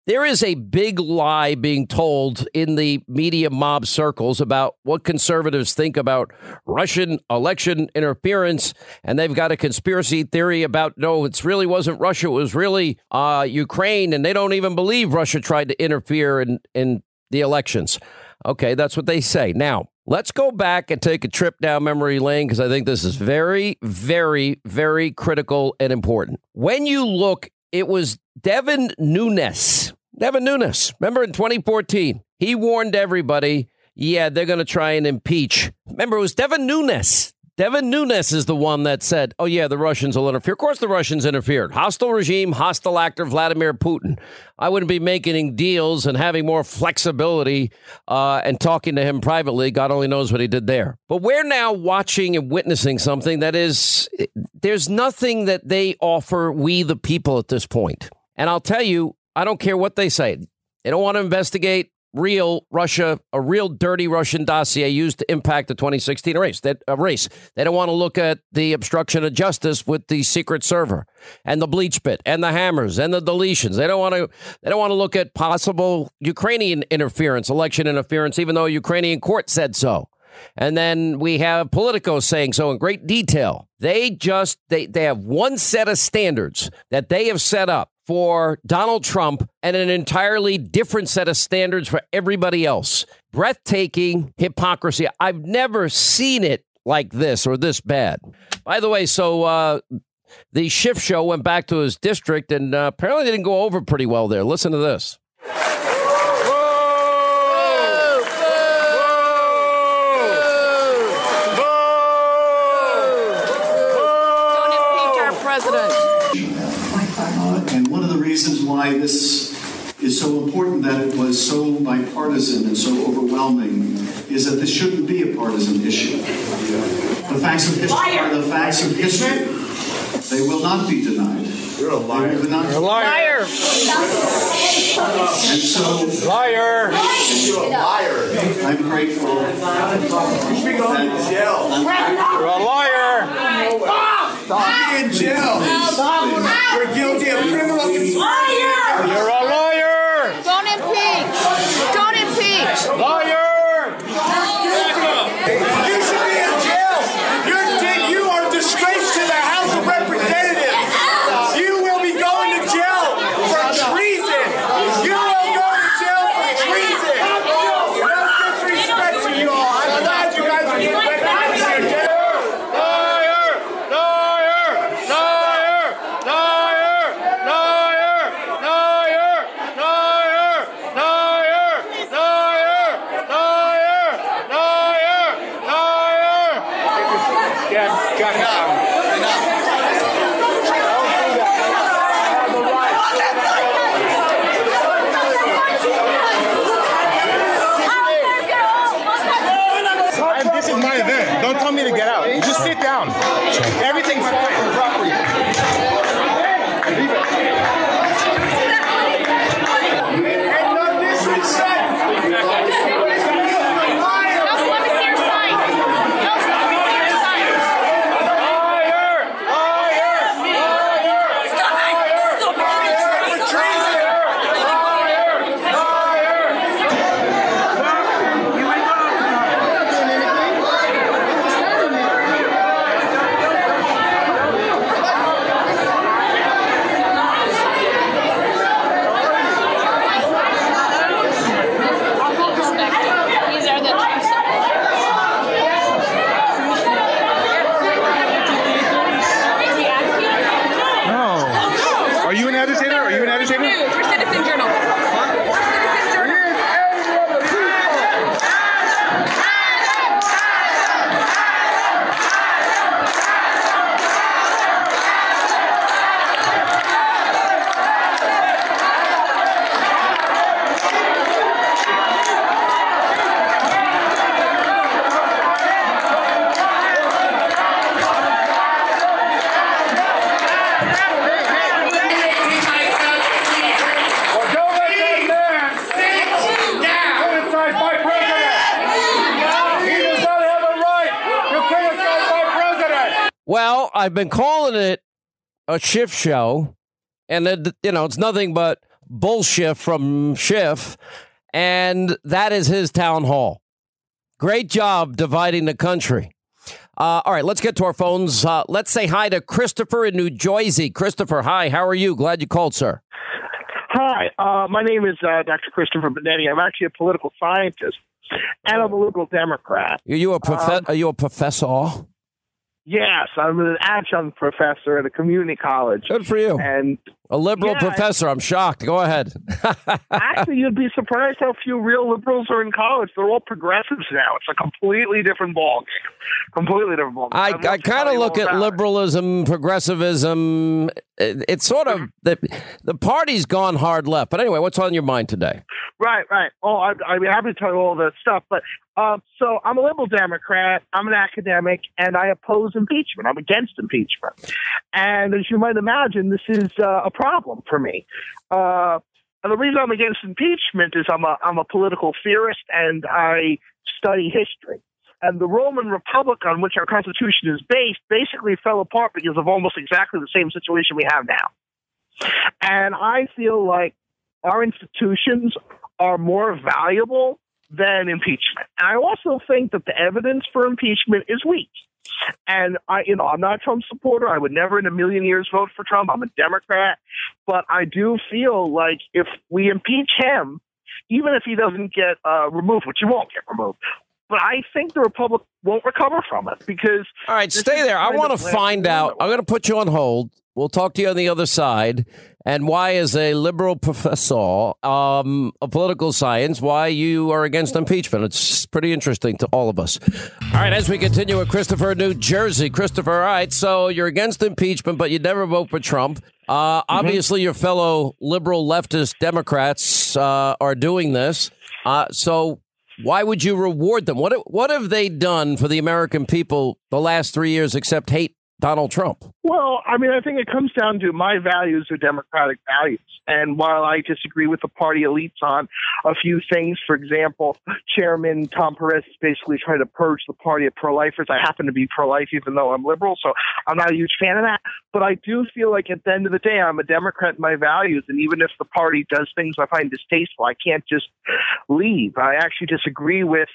there is a big lie being told in the media mob circles about what conservatives think about Russian election interference. And they've got a conspiracy theory about no, it really wasn't Russia, it was really uh, Ukraine. And they don't even believe Russia tried to interfere in, in the elections. Okay, that's what they say. Now, let's go back and take a trip down memory lane because I think this is very, very, very critical and important. When you look, it was Devin Nunes. Devin Nunes, remember in 2014, he warned everybody, yeah, they're going to try and impeach. Remember, it was Devin Nunes. Devin Nunes is the one that said, oh, yeah, the Russians will interfere. Of course, the Russians interfered. Hostile regime, hostile actor, Vladimir Putin. I wouldn't be making deals and having more flexibility uh, and talking to him privately. God only knows what he did there. But we're now watching and witnessing something that is, there's nothing that they offer we, the people, at this point. And I'll tell you, I don't care what they say. They don't want to investigate real Russia, a real dirty Russian dossier used to impact the 2016 race. That uh, race. They don't want to look at the obstruction of justice with the secret server and the BleachBit and the hammers and the deletions. They don't want to. They don't want to look at possible Ukrainian interference, election interference, even though Ukrainian court said so. And then we have Politico saying so in great detail. They just they they have one set of standards that they have set up for Donald Trump and an entirely different set of standards for everybody else. Breathtaking hypocrisy. I've never seen it like this or this bad. By the way, so uh, the shift show went back to his district and uh, apparently didn't go over pretty well there. Listen to this. Don't impeach our president. and one of the reasons why this is so important that it was so bipartisan and so overwhelming is that this shouldn't be a partisan issue. The facts of history are the facts of history. They will not be denied. You're a liar. You're a liar. And so, liar. You're a liar. I'm grateful. You should be going to jail. You're a liar. Stop. Be in jail. You're guilty of what? I've been calling it a shift show, and it, you know it's nothing but bullshit from Schiff, and that is his town hall. Great job dividing the country. Uh, all right, let's get to our phones. Uh, let's say hi to Christopher in New Jersey. Christopher, hi. How are you? Glad you called, sir. Hi, uh, my name is uh, Dr. Christopher Benetti. I'm actually a political scientist, and I'm a liberal Democrat. Are you a profe- Um, Are you a professor? Yes, I'm an adjunct professor at a community college. Good for you. And A liberal Yeah, professor. I'm shocked. Go ahead. actually, you'd be surprised how few real liberals are in college. They're all progressives now. It's a completely different ballgame. Completely different ballgame. I, I'd I kind of look at about it. liberalism, progressivism. It, it's sort of the the party's gone hard left. But anyway, what's on your mind today? Right, right. Oh, I, be happy to tell you all that stuff. But um, so I'm a liberal Democrat. I'm an academic, and I oppose impeachment. I'm against impeachment. And as you might imagine, this is uh, a problem for me. Uh, and the reason I'm against impeachment is I'm a I'm a political theorist, and I study history. And the Roman Republic on which our Constitution is based basically fell apart because of almost exactly the same situation we have now. And I feel like our institutions are more valuable than impeachment. I also think that the evidence for impeachment is weak. And I, you know, I'm not a Trump supporter. I would never in a million years vote for Trump. I'm a Democrat, but I do feel like if we impeach him, even if he doesn't get uh, removed, which he won't get removed, but I think the Republic won't recover from it because. All right, stay there. I want to find out. I'm going to put you on hold. We'll talk to you on the other side. And why, as a liberal professor um, of political science, why you are against impeachment. It's pretty interesting to all of us. All right, as we continue with Christopher, New Jersey. Christopher, all right, so you're against impeachment, but you never vote for Trump. Uh, obviously, your fellow liberal leftist Democrats uh, are doing this. Uh, so, why would you reward them? What what have they done for the American people the last three years except hate Donald Trump? Well, I mean, I think it comes down to my values are democratic values. And while I disagree with the party elites on a few things, for example, Chairman Tom Perez is basically trying to purge the party of pro lifers. I happen to be pro life, even though I'm liberal, so I'm not a huge fan of that. But I do feel like at the end of the day, I'm a Democrat in my values. And even if the party does things I find distasteful, I can't just leave. I actually disagree with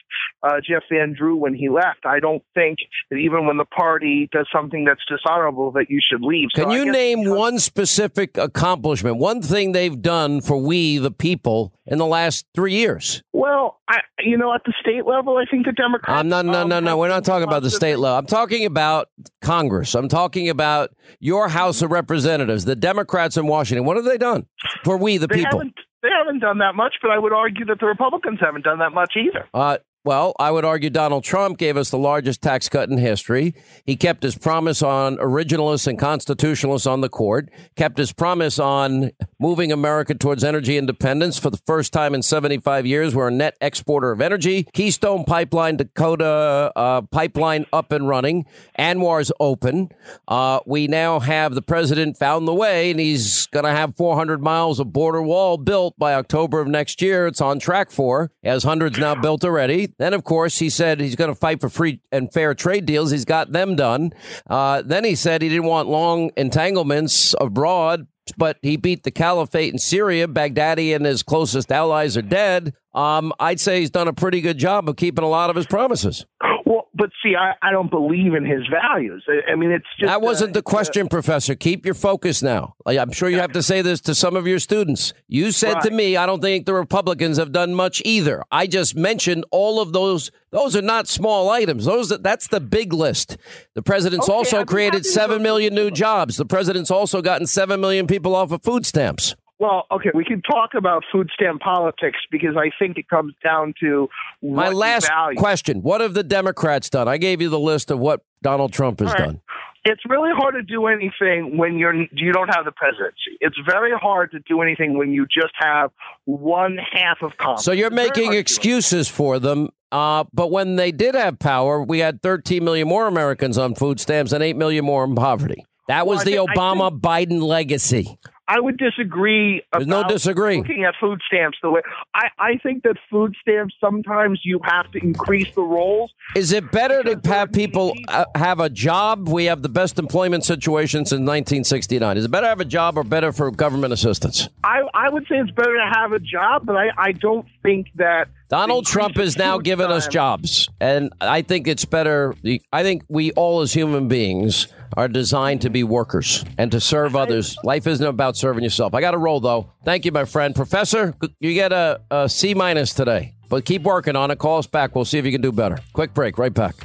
uh, Jeff Van Drew when he left. I don't think that even when the party does something that's dishonorable, that you should leave. Can So you name one specific accomplishment, one thing they've done for we, the people, in the last three years? Well, I, you know, at the state level, I think the Democrats. I'm not, no, no, no. We're not talking about the state level. I'm talking about Congress. I'm talking about your House of Representatives, the Democrats in Washington. What have they done for we, the they people? haven't they haven't done that much, but I would argue that the Republicans haven't done that much either. Uh, well, I would argue Donald Trump gave us the largest tax cut in history. He kept his promise on originalists and constitutionalists on the court, kept his promise on moving America towards energy independence. For the first time in 75 years, we're a net exporter of energy. Keystone Pipeline, Dakota uh, pipeline up and running. ANWR's open. Uh, we now have the president found the way, and he's going to have 400 miles of border wall built by October of next year. It's on track for. as hundreds now built already. Then, of course, he said he's going to fight for free and fair trade deals. He's got them done. Uh, then he said he didn't want long entanglements abroad, but he beat the caliphate in Syria. Baghdadi and his closest allies are dead. Um, I'd say he's done a pretty good job of keeping a lot of his promises. Well, but see, I, I don't believe in his values. I, I mean, it's just That wasn't uh, the question, Professor. Keep your focus now. I'm sure you have to say this to some of your students. You said to me, I don't think the Republicans have done much either. I just mentioned all of those. Those are not small items. Those that's the big list. The president's Okay, also created seven million new jobs. The president's also gotten seven million people off of food stamps. Well, okay, we can talk about food stamp politics because I think it comes down to My last value. question: What have the Democrats done? I gave you the list of what Donald Trump has right. done. It's really hard to do anything when you're you don't have the presidency. It's very hard to do anything when you just have one half of Congress. So you're It's making hard to do excuses for them. Uh, but when they did have power, we had 13 million more Americans on food stamps and 8 million more in poverty. That was I the think- Obama Biden legacy. I would disagree. There's no about disagree. Looking at food stamps the way I, I think that food stamps sometimes you have to increase the rolls. Is it better to have people uh, have a job? We have the best employment situation since 1969. Is it better to have a job or better for government assistance? I, I would say it's better to have a job, but I, I don't think that Donald Trump has now food given us jobs, and I think it's better. I think we all, as human beings, are designed to be workers and to serve others. Life isn't about serving yourself. I got to roll, though. Thank you, my friend. Professor, you get a, a C minus today, but keep working on it. Call us back. We'll see if you can do better. Quick break. Right back.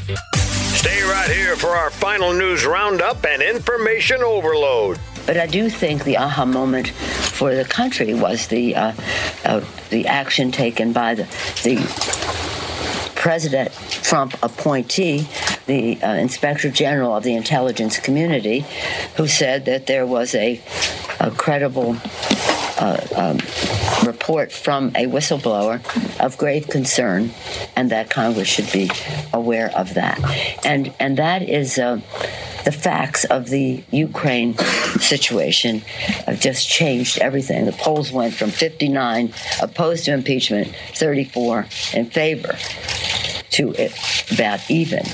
Stay right here for our final news roundup and information overload. But I do think the aha moment for the country was the uh, uh, the action taken by the the President Trump appointee, the uh, Inspector General of the intelligence community, who said that there was a, a credible uh, um, report from a whistleblower of grave concern, and that Congress should be aware of that. And and that is. Uh, the facts of the Ukraine situation have just changed everything. The polls went from 59 opposed to impeachment, 34 in favor, to about even.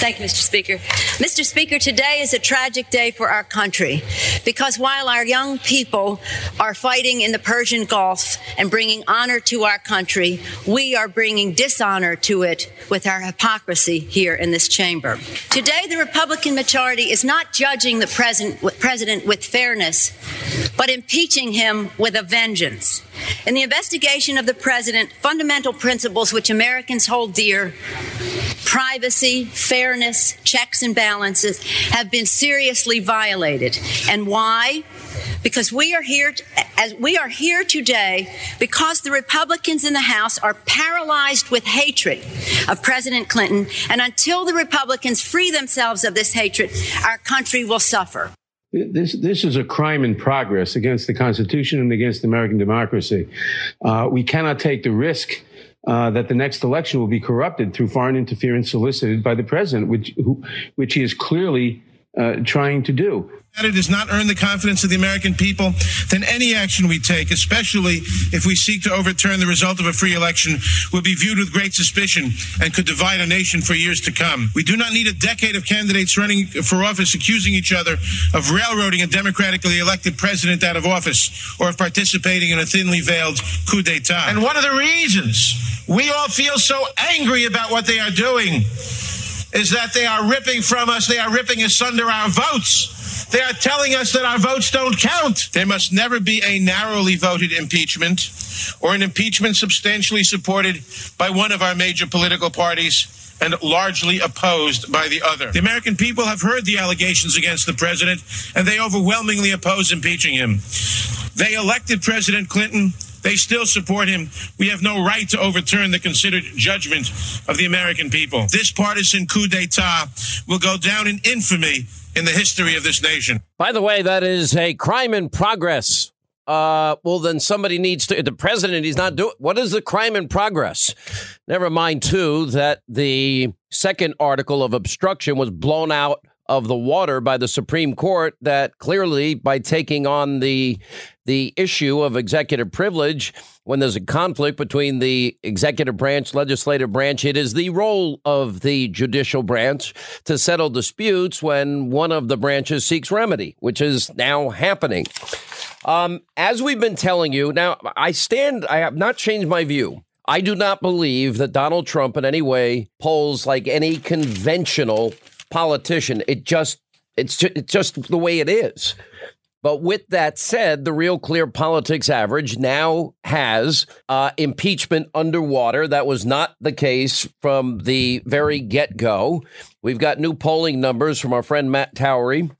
Thank you, Mr. Speaker. Mr. Speaker, today is a tragic day for our country because while our young people are fighting in the Persian Gulf and bringing honor to our country, we are bringing dishonor to it with our hypocrisy here in this chamber. Today, the Republican majority is not judging the president, with fairness, but impeaching him with a vengeance. In the investigation of the president, fundamental principles which Americans hold dear privacy, fairness, checks and balances have been seriously violated. And why? Because we are here as we are here today because the Republicans in the House are paralyzed with hatred of President Clinton and until the Republicans free themselves of this hatred, our country will suffer. This this is a crime in progress against the Constitution and against American democracy. Uh, we cannot take the risk uh, that the next election will be corrupted through foreign interference solicited by the president, which who, which he is clearly uh, trying to do. It does not earn the confidence of the American people, then any action we take, especially if we seek to overturn the result of a free election, will be viewed with great suspicion and could divide a nation for years to come. We do not need a decade of candidates running for office accusing each other of railroading a democratically elected president out of office or of participating in a thinly veiled coup d'etat. And one of the reasons we all feel so angry about what they are doing is that they are ripping from us, they are ripping asunder our votes. They are telling us that our votes don't count. There must never be a narrowly voted impeachment or an impeachment substantially supported by one of our major political parties and largely opposed by the other. The American people have heard the allegations against the president, and they overwhelmingly oppose impeaching him. They elected President Clinton. They still support him. We have no right to overturn the considered judgment of the American people. This partisan coup d'etat will go down in infamy in the history of this nation. By the way, that is a crime in progress. Uh, well, then somebody needs to. The president, he's not doing. What is the crime in progress? Never mind, too, that the second article of obstruction was blown out of the water by the Supreme Court. That clearly, by taking on the the issue of executive privilege, when there's a conflict between the executive branch, legislative branch, it is the role of the judicial branch to settle disputes when one of the branches seeks remedy, which is now happening. Um, as we've been telling you, now I stand, I have not changed my view. I do not believe that Donald Trump in any way polls like any conventional politician. It just, it's just, it's just the way it is. But with that said, the Real Clear Politics average now has uh, impeachment underwater. That was not the case from the very get go. We've got new polling numbers from our friend Matt Towery.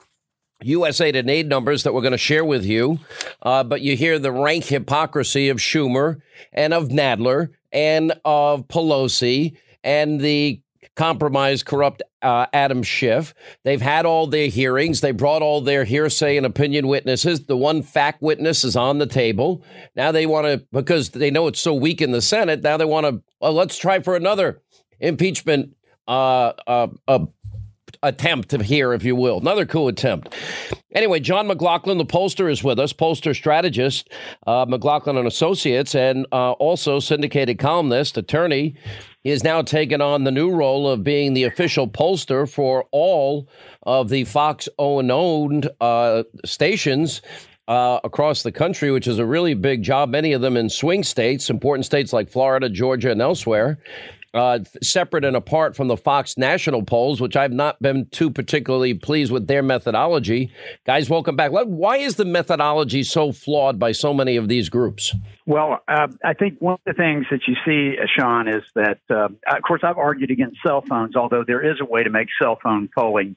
USA Today numbers that we're going to share with you, uh, but you hear the rank hypocrisy of Schumer and of Nadler and of Pelosi and the compromised, corrupt uh, Adam Schiff. They've had all their hearings. They brought all their hearsay and opinion witnesses. The one fact witness is on the table. Now they want to, because they know it's so weak in the Senate, now they want to, well, let's try for another impeachment uh, uh, uh, attempt here, if you will. Another coup attempt. Anyway, John McLaughlin, the pollster, is with us, pollster strategist, uh, McLaughlin and Associates, and uh, also syndicated columnist, attorney. He has now taken on the new role of being the official pollster for all of the Fox owned uh, stations. Uh, across the country, which is a really big job, many of them in swing states, important states like Florida, Georgia, and elsewhere uh, separate and apart from the Fox national polls, which I've not been too particularly pleased with their methodology. Guys, welcome back. Why is the methodology so flawed by so many of these groups? Well, uh, I think one of the things that you see, uh, Sean, is that, uh, of course, I've argued against cell phones, although there is a way to make cell phone polling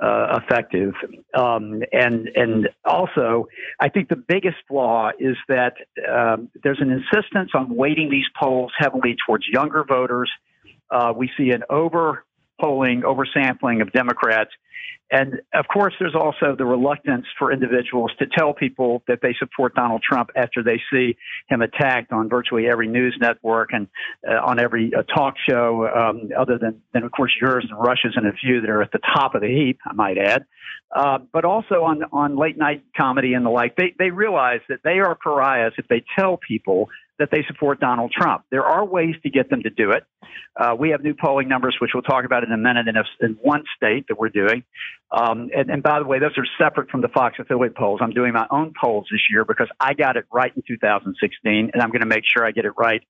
uh, effective. Um, and and also, I think the biggest flaw is that um, there's an insistence on weighting these polls heavily towards younger voters. Uh, we see an over polling, oversampling of Democrats. And of course, there's also the reluctance for individuals to tell people that they support Donald Trump after they see him attacked on virtually every news network and uh, on every uh, talk show, um, other than, than, of course, yours and Rush's and a few that are at the top of the heap, I might add. Uh, but also on, on late night comedy and the like, they, they realize that they are pariahs if they tell people that they support Donald Trump. There are ways to get them to do it. Uh, we have new polling numbers, which we'll talk about in a minute, in, a, in one state that we're doing. Um, and, and, by the way, those are separate from the Fox affiliate polls. I'm doing my own polls this year because I got it right in 2016, and I'm going to make sure I get it right.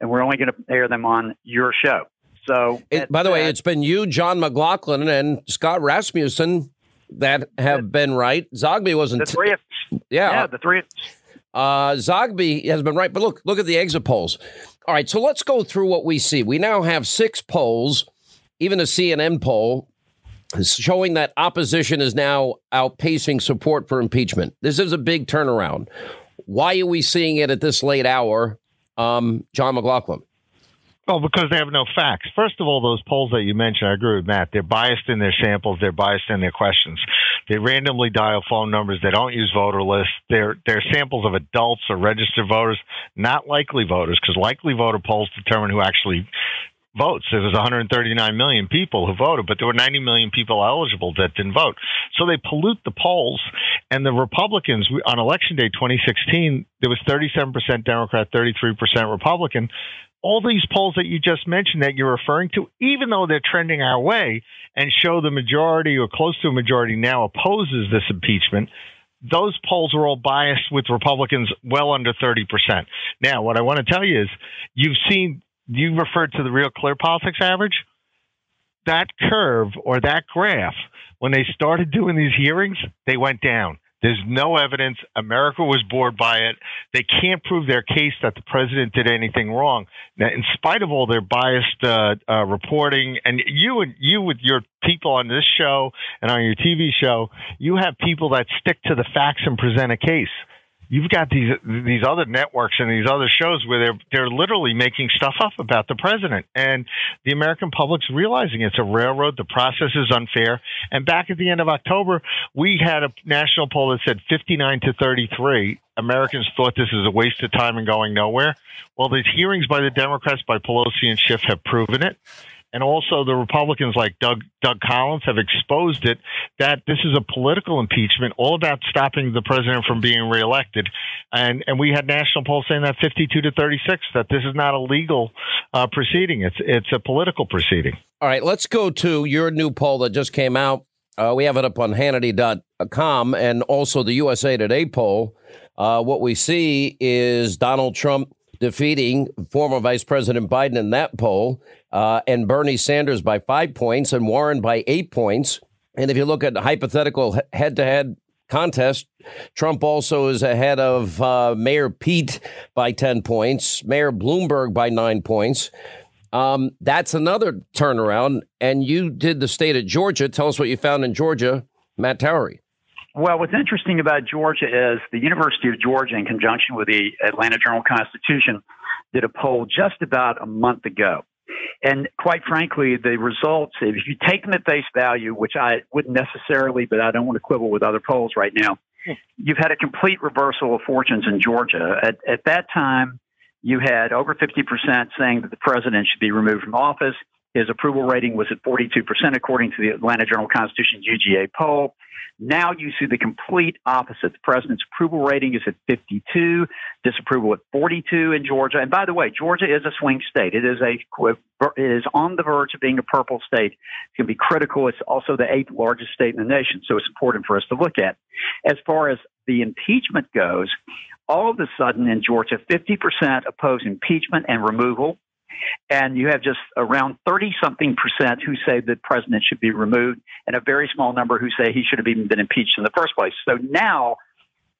And we're only going to air them on your show. So, it, by the way, it's been you, John McLaughlin, and Scott Rasmussen that have been right. Zogby wasn't. The three of, yeah, yeah, the three. Of, uh, Zogby has been right, but look, look at the exit polls. All right, so let's go through what we see. We now have six polls, even a CNN poll, showing that opposition is now outpacing support for impeachment. This is a big turnaround. Why are we seeing it at this late hour, um, John McLaughlin? Well, because they have no facts. First of all, those polls that you mentioned, I agree with Matt. They're biased in their samples. They're biased in their questions. They randomly dial phone numbers. They don't use voter lists. They're they're samples of adults or registered voters, not likely voters, because likely voter polls determine who actually votes. There was 139 million people who voted, but there were 90 million people eligible that didn't vote. So they pollute the polls. And the Republicans on election day 2016, there was 37% Democrat, 33% Republican. All these polls that you just mentioned that you're referring to, even though they're trending our way and show the majority or close to a majority now opposes this impeachment, those polls are all biased with Republicans well under 30%. Now, what I want to tell you is you've seen you referred to the real clear politics average. That curve or that graph, when they started doing these hearings, they went down. There's no evidence. America was bored by it. They can't prove their case that the president did anything wrong. Now, in spite of all their biased uh, uh, reporting, and you and you with your people on this show and on your TV show, you have people that stick to the facts and present a case you've got these these other networks and these other shows where they're they're literally making stuff up about the president. And the American public's realizing it's a railroad. The process is unfair. And back at the end of October we had a national poll that said 59 to 33 Americans thought this is a waste of time and going nowhere. Well these hearings by the Democrats by Pelosi and Schiff have proven it and also the Republicans like Doug Doug Collins have exposed it that this is a political impeachment, all about stopping the president from being reelected. And and we had national polls saying that 52 to 36 that this is not a legal uh, proceeding; it's it's a political proceeding. All right, let's go to your new poll that just came out. Uh, we have it up on Hannity.com and also the USA Today poll. Uh, what we see is Donald Trump defeating former Vice President Biden in that poll uh, and Bernie Sanders by five points and Warren by eight points. And if you look at hypothetical head to head contest, Trump also is ahead of uh, Mayor Pete by 10 points, Mayor Bloomberg by nine points. Um, that's another turnaround. And you did the state of Georgia. Tell us what you found in Georgia, Matt Towery. Well, what's interesting about Georgia is the University of Georgia, in conjunction with the Atlanta Journal Constitution, did a poll just about a month ago. And quite frankly, the results, if you take them at face value, which I wouldn't necessarily, but I don't want to quibble with other polls right now, you've had a complete reversal of fortunes in Georgia. At, at that time, you had over 50% saying that the president should be removed from office. His approval rating was at 42%, according to the Atlanta Journal Constitution UGA poll. Now you see the complete opposite. The president's approval rating is at 52, disapproval at 42 in Georgia. And by the way, Georgia is a swing state. It is a it is on the verge of being a purple state. It's going to be critical. It's also the eighth largest state in the nation, so it's important for us to look at. As far as the impeachment goes, all of a sudden in Georgia, 50% oppose impeachment and removal. And you have just around 30 something percent who say the president should be removed, and a very small number who say he should have even been impeached in the first place. So now,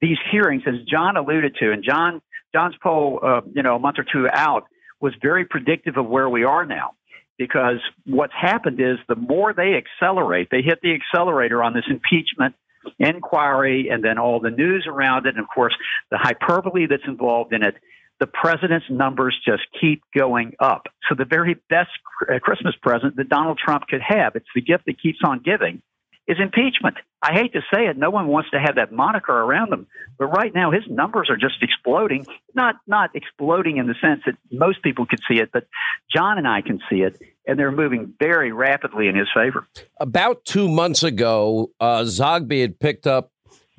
these hearings, as John alluded to, and John John's poll, uh, you know, a month or two out, was very predictive of where we are now. Because what's happened is the more they accelerate, they hit the accelerator on this impeachment inquiry and then all the news around it, and of course, the hyperbole that's involved in it the president's numbers just keep going up. So the very best uh, Christmas present that Donald Trump could have, it's the gift that keeps on giving, is impeachment. I hate to say it, no one wants to have that moniker around them, but right now his numbers are just exploding. Not not exploding in the sense that most people could see it, but John and I can see it, and they're moving very rapidly in his favor. About two months ago, uh, Zogby had picked up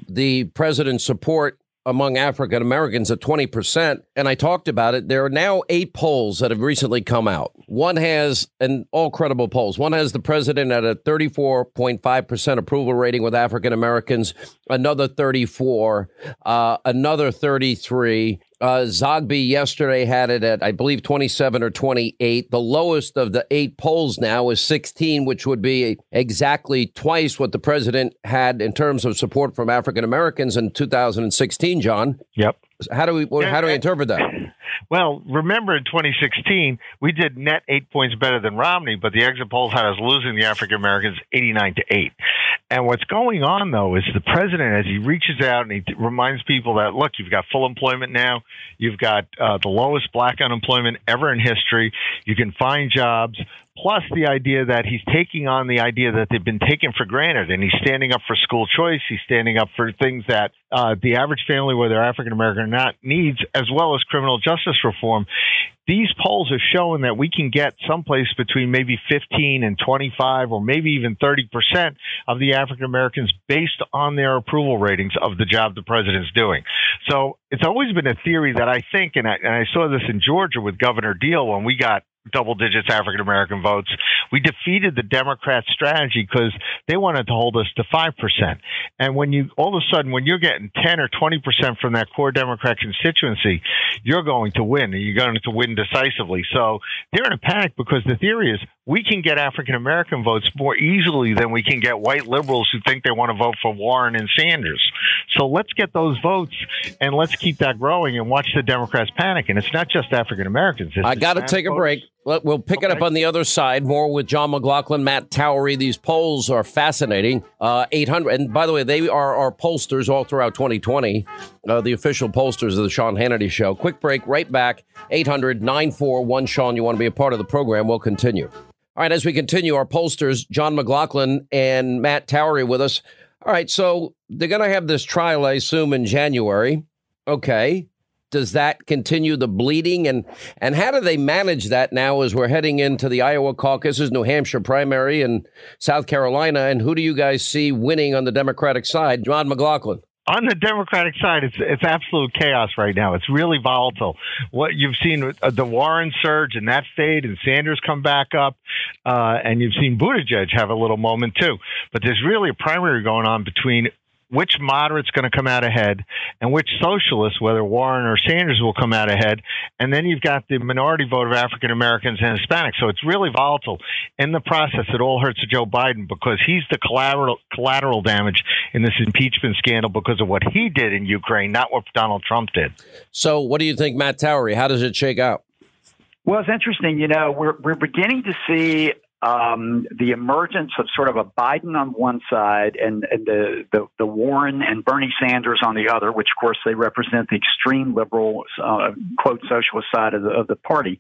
the president's support among African Americans at 20%. And I talked about it. There are now eight polls that have recently come out. One has, and all credible polls, one has the president at a 34.5% approval rating with African Americans, another 34, uh, another 33, uh, Zogby yesterday had it at, I believe, 27 or 28. The lowest of the eight polls now is 16, which would be exactly twice what the president had in terms of support from African Americans in 2016, John. Yep. How do we how do we interpret that? Well, remember in 2016, we did net eight points better than Romney, but the exit polls had us losing the African Americans 89 to 8. And what's going on, though, is the president, as he reaches out and he reminds people that, look, you've got full employment now, you've got uh, the lowest black unemployment ever in history, you can find jobs, plus the idea that he's taking on the idea that they've been taken for granted and he's standing up for school choice. He's standing up for things that uh, the average family whether african american or not needs as well as criminal justice reform these polls are showing that we can get someplace between maybe 15 and 25 or maybe even 30% of the African Americans based on their approval ratings of the job the president's doing. So it's always been a theory that I think, and I, and I saw this in Georgia with Governor Deal when we got double digits African American votes. We defeated the Democrat strategy because they wanted to hold us to 5%. And when you, all of a sudden, when you're getting 10 or 20% from that core Democrat constituency, you're going to win and you're going to win decisively. So they're in a panic because the theory is we can get African American votes more easily than we can get white liberals who think they want to vote for Warren and Sanders. So let's get those votes and let's keep that growing and watch the Democrats panic. And it's not just African Americans. I got to take a break. We'll pick it up on the other side. More with John McLaughlin, Matt Towery. These polls are fascinating. Uh, 800. And by the way, they are our pollsters all throughout 2020, uh, the official pollsters of the Sean Hannity Show. Quick break, right back. 800 941 Sean. You want to be a part of the program? We'll continue. All right, as we continue, our pollsters, John McLaughlin and Matt Towery with us. All right, so they're going to have this trial, I assume, in January. Okay does that continue the bleeding and and how do they manage that now as we're heading into the Iowa caucuses, New Hampshire primary, and South Carolina? And who do you guys see winning on the Democratic side? John McLaughlin. On the Democratic side, it's it's absolute chaos right now. It's really volatile. What you've seen with uh, the Warren surge in that state, and Sanders come back up, uh, and you've seen Buttigieg have a little moment too. But there's really a primary going on between which moderate's going to come out ahead and which socialists, whether Warren or Sanders, will come out ahead. And then you've got the minority vote of African Americans and Hispanics. So it's really volatile. In the process, it all hurts Joe Biden because he's the collateral, collateral damage in this impeachment scandal because of what he did in Ukraine, not what Donald Trump did. So, what do you think, Matt Towery? How does it shake out? Well, it's interesting. You know, we're we're beginning to see um, the emergence of sort of a Biden on one side and, and the, the, the, Warren and Bernie Sanders on the other, which of course they represent the extreme liberal, uh, quote, socialist side of the, of the party.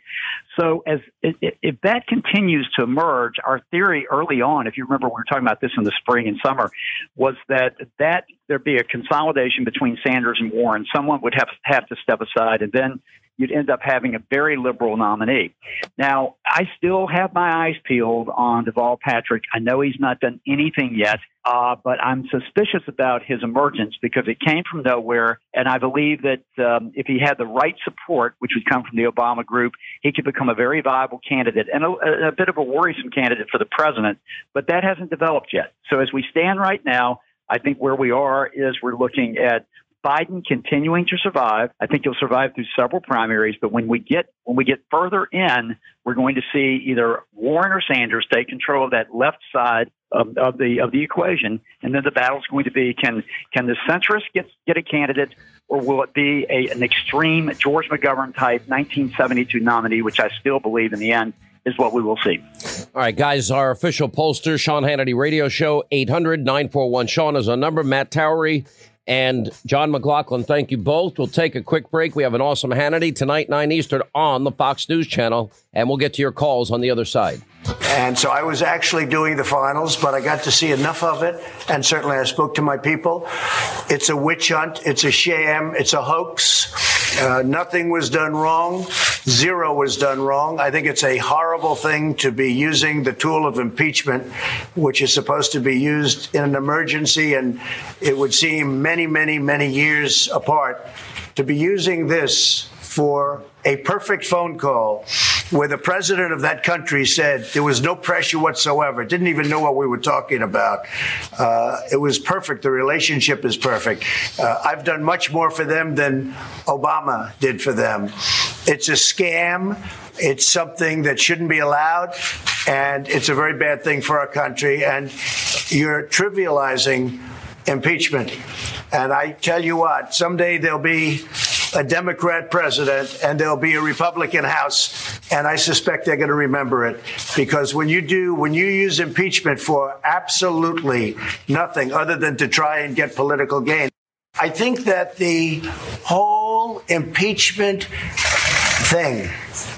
So as if that continues to emerge, our theory early on, if you remember, we were talking about this in the spring and summer, was that that there'd be a consolidation between Sanders and Warren. Someone would have have to step aside, and then you'd end up having a very liberal nominee. Now, I still have my eyes peeled on Deval Patrick. I know he's not done anything yet, uh, but I'm suspicious about his emergence because it came from nowhere. And I believe that um, if he had the right support, which would come from the Obama group, he could become a very viable candidate and a, a bit of a worrisome candidate for the president. But that hasn't developed yet. So as we stand right now, I think where we are is we're looking at Biden continuing to survive. I think he'll survive through several primaries, but when we get when we get further in, we're going to see either Warren or Sanders take control of that left side of, of the of the equation, and then the battle's going to be can can the centrist get get a candidate, or will it be a, an extreme George McGovern type 1972 nominee, which I still believe in the end is what we will see. All right, guys, our official pollster, Sean Hannity Radio Show, 800 941 Sean is a number. Matt Towery and John McLaughlin, thank you both. We'll take a quick break. We have an awesome Hannity tonight, 9 Eastern, on the Fox News Channel, and we'll get to your calls on the other side. And so I was actually doing the finals, but I got to see enough of it. And certainly I spoke to my people. It's a witch hunt. It's a sham. It's a hoax. Uh, nothing was done wrong. Zero was done wrong. I think it's a horrible thing to be using the tool of impeachment, which is supposed to be used in an emergency. And it would seem many, many, many years apart to be using this for a perfect phone call where the president of that country said there was no pressure whatsoever, didn't even know what we were talking about. Uh, it was perfect. The relationship is perfect. Uh, I've done much more for them than Obama did for them. It's a scam. It's something that shouldn't be allowed, and it's a very bad thing for our country. And you're trivializing impeachment. And I tell you what, someday there'll be a Democrat president and there'll be a Republican House. And I suspect they're going to remember it because when you do, when you use impeachment for absolutely nothing other than to try and get political gain, I think that the whole impeachment thing,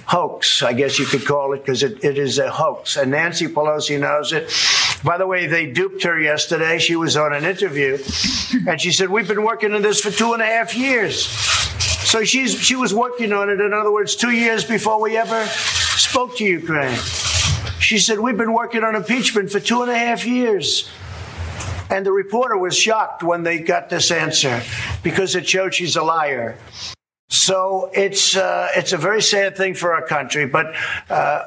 hoax, I guess you could call it, because it, it is a hoax. And Nancy Pelosi knows it. By the way, they duped her yesterday. She was on an interview, and she said, We've been working on this for two and a half years. So she's, she was working on it, in other words, two years before we ever spoke to Ukraine. She said, We've been working on impeachment for two and a half years. And the reporter was shocked when they got this answer because it showed she's a liar. So it's uh, it's a very sad thing for our country, but uh,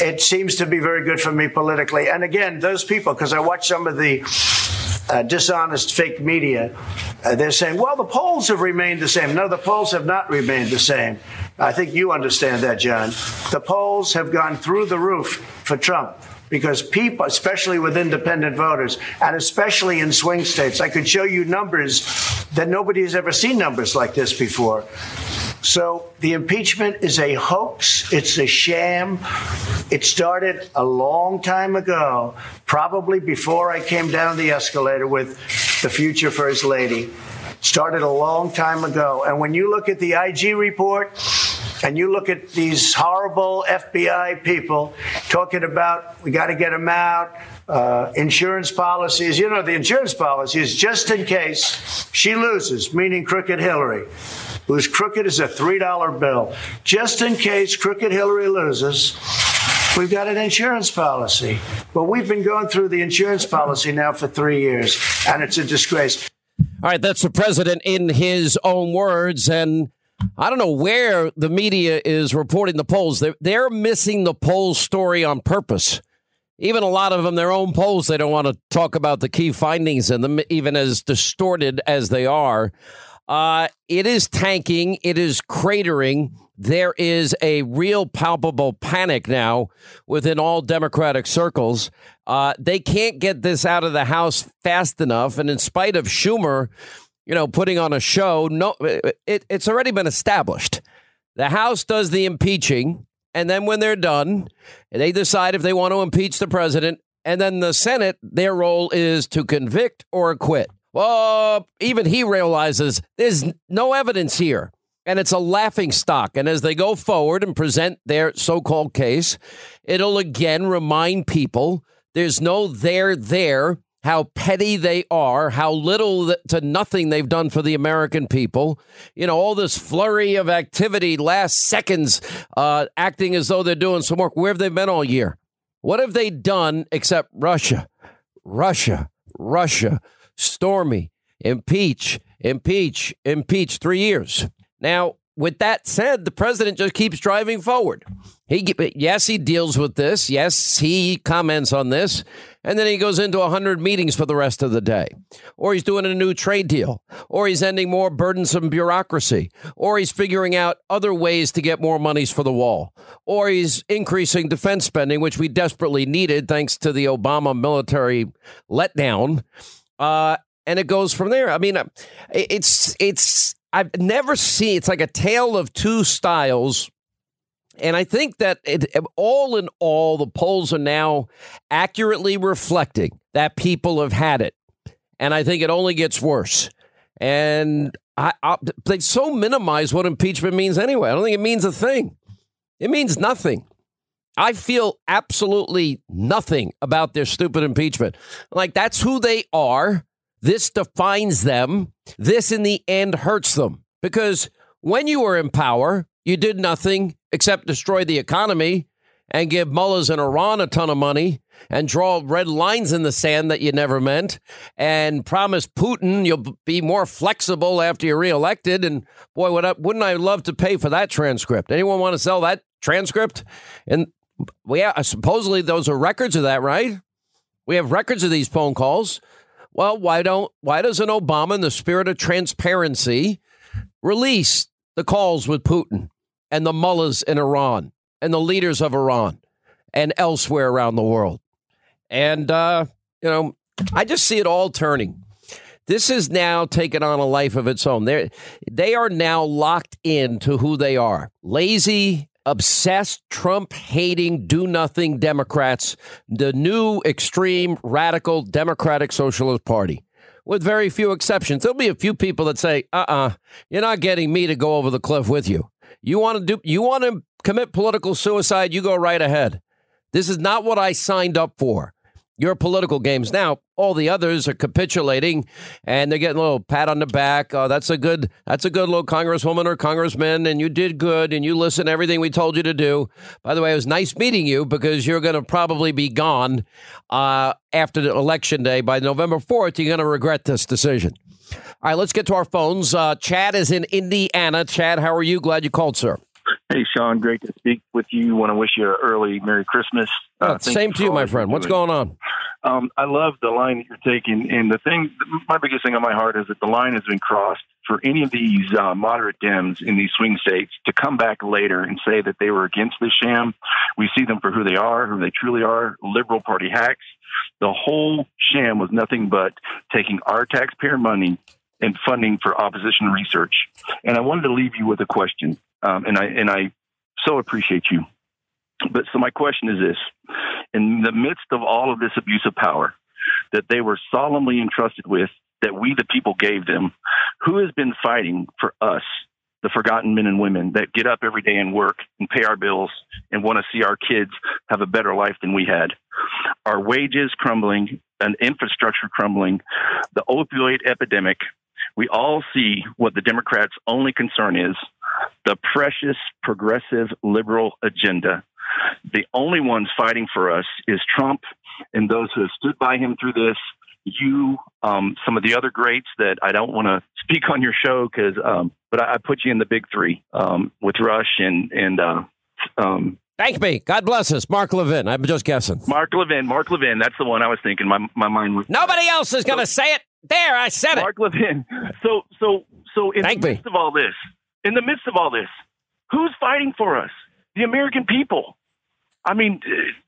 it seems to be very good for me politically. And again, those people, because I watch some of the uh, dishonest fake media, uh, they're saying, "Well, the polls have remained the same." No, the polls have not remained the same. I think you understand that, John. The polls have gone through the roof for Trump because people, especially with independent voters, and especially in swing states, I could show you numbers that nobody has ever seen numbers like this before. So the impeachment is a hoax. It's a sham. It started a long time ago, probably before I came down the escalator with the future First Lady. Started a long time ago. And when you look at the IG report, and you look at these horrible FBI people talking about we got to get them out, uh, insurance policies. You know, the insurance policy is just in case she loses, meaning Crooked Hillary, who's crooked as a $3 bill. Just in case Crooked Hillary loses, We've got an insurance policy. But we've been going through the insurance policy now for three years, and it's a disgrace. All right, that's the president in his own words. And I don't know where the media is reporting the polls. They're, they're missing the poll story on purpose. Even a lot of them, their own polls, they don't want to talk about the key findings in them, even as distorted as they are. Uh, it is tanking, it is cratering. There is a real palpable panic now within all Democratic circles. Uh, they can't get this out of the House fast enough. And in spite of Schumer, you know, putting on a show. No, it, it's already been established. The House does the impeaching, and then when they're done, they decide if they want to impeach the president. And then the Senate, their role is to convict or acquit. Well, even he realizes there's no evidence here, and it's a laughing stock. And as they go forward and present their so called case, it'll again remind people there's no there there how petty they are, how little to nothing they've done for the American people. You know, all this flurry of activity, last seconds, uh, acting as though they're doing some work. Where have they been all year? What have they done except Russia, Russia, Russia, Stormy, impeach, impeach, impeach, three years. Now, with that said, the president just keeps driving forward. He yes, he deals with this. Yes, he comments on this, and then he goes into 100 meetings for the rest of the day. Or he's doing a new trade deal, or he's ending more burdensome bureaucracy, or he's figuring out other ways to get more monies for the wall, or he's increasing defense spending, which we desperately needed thanks to the Obama military letdown. Uh, and it goes from there. I mean, uh, it's it's I've never seen it's like a tale of two styles. And I think that it, all in all, the polls are now accurately reflecting that people have had it. And I think it only gets worse. And I, I, they so minimize what impeachment means anyway. I don't think it means a thing. It means nothing. I feel absolutely nothing about their stupid impeachment. Like, that's who they are. This defines them. This, in the end, hurts them because when you were in power, you did nothing except destroy the economy and give mullahs in Iran a ton of money and draw red lines in the sand that you never meant and promise Putin you'll be more flexible after you're reelected. And boy, what wouldn't I love to pay for that transcript? Anyone want to sell that transcript? And we have, uh, supposedly those are records of that, right? We have records of these phone calls. Well, why don't why doesn't Obama, in the spirit of transparency, release the calls with Putin and the mullahs in Iran and the leaders of Iran and elsewhere around the world? And uh, you know, I just see it all turning. This has now taken on a life of its own. They they are now locked into who they are. Lazy, obsessed, Trump hating, do nothing Democrats, the new extreme radical Democratic Socialist Party, with very few exceptions. There'll be a few people that say, uh uh-uh, uh, you are not getting me to go over the cliff with you. You want to do you want to commit political suicide, you go right ahead. This is not what I signed up for. Your political games. Now, all the others are capitulating and they're getting a little pat on the back. Oh, that's a good that's a good little congresswoman or congressman, and you did good and you listened to everything we told you to do. By the way, it was nice meeting you because you're gonna probably be gone uh, after the election day. By November 4th, you're gonna regret this decision. All right, let's get to our phones. Uh, Chad is in Indiana. Chad, how are you? Glad you called, sir. Hey, Sean, great to speak with you. Want to wish you an early Merry Christmas. Uh, same to you, my friend. What's going on? Um, I love the line that you're taking, and the thing, my biggest thing on my heart is that the line has been crossed for any of these uh, moderate Dems in these swing states to come back later and say that they were against this sham. We see them for who they are, who they truly are, liberal party hacks. The whole sham was nothing but taking our taxpayer money and funding for opposition research. And I wanted to leave you with a question, um, and I and I so appreciate you. But so my question is this: in the midst of all of this abuse of power that they were solemnly entrusted with, that we the people gave them, who has been fighting for us? The forgotten men and women that get up every day and work and pay our bills and want to see our kids have a better life than we had. Our wages crumbling, an infrastructure crumbling, the opioid epidemic, we all see what the Democrats' only concern is the precious progressive liberal agenda. The only ones fighting for us is Trump and those who have stood by him through this. You, um, some of the other greats that I don't want to speak on your show because, um, but I, I, put you in the big three um, with Rush and and. Uh, um, Thank me. God bless us. Mark Levin. I'm just guessing. Mark Levin. Mark Levin. That's the one I was thinking. My my mind was. Nobody else is going to say it. There, I said Mark it. Mark Levin. So so so in Thank the midst me. of all this, in the midst of all this, who's fighting for us? The American people. I mean,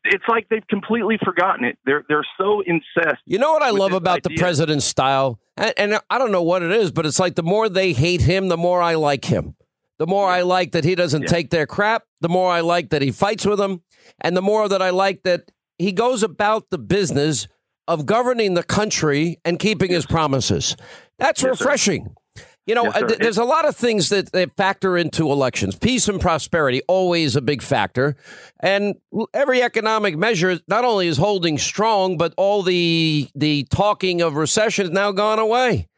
it's like they've completely forgotten it. They're they're so incensed. You know what I love about idea. the president's style, and, and, I don't know what it is, but it's like the more they hate him, the more I like him. The more I like that he doesn't yeah. take their crap. The more I like that he fights with them, and the more that I like that he goes about the business of governing the country and keeping his promises. That's yes, refreshing. Sir. You know, yes, uh, there's a lot of things that, that factor into elections. Peace and prosperity, always a big factor. And every economic measure not only is holding strong, but all the the talking of recession has now gone away.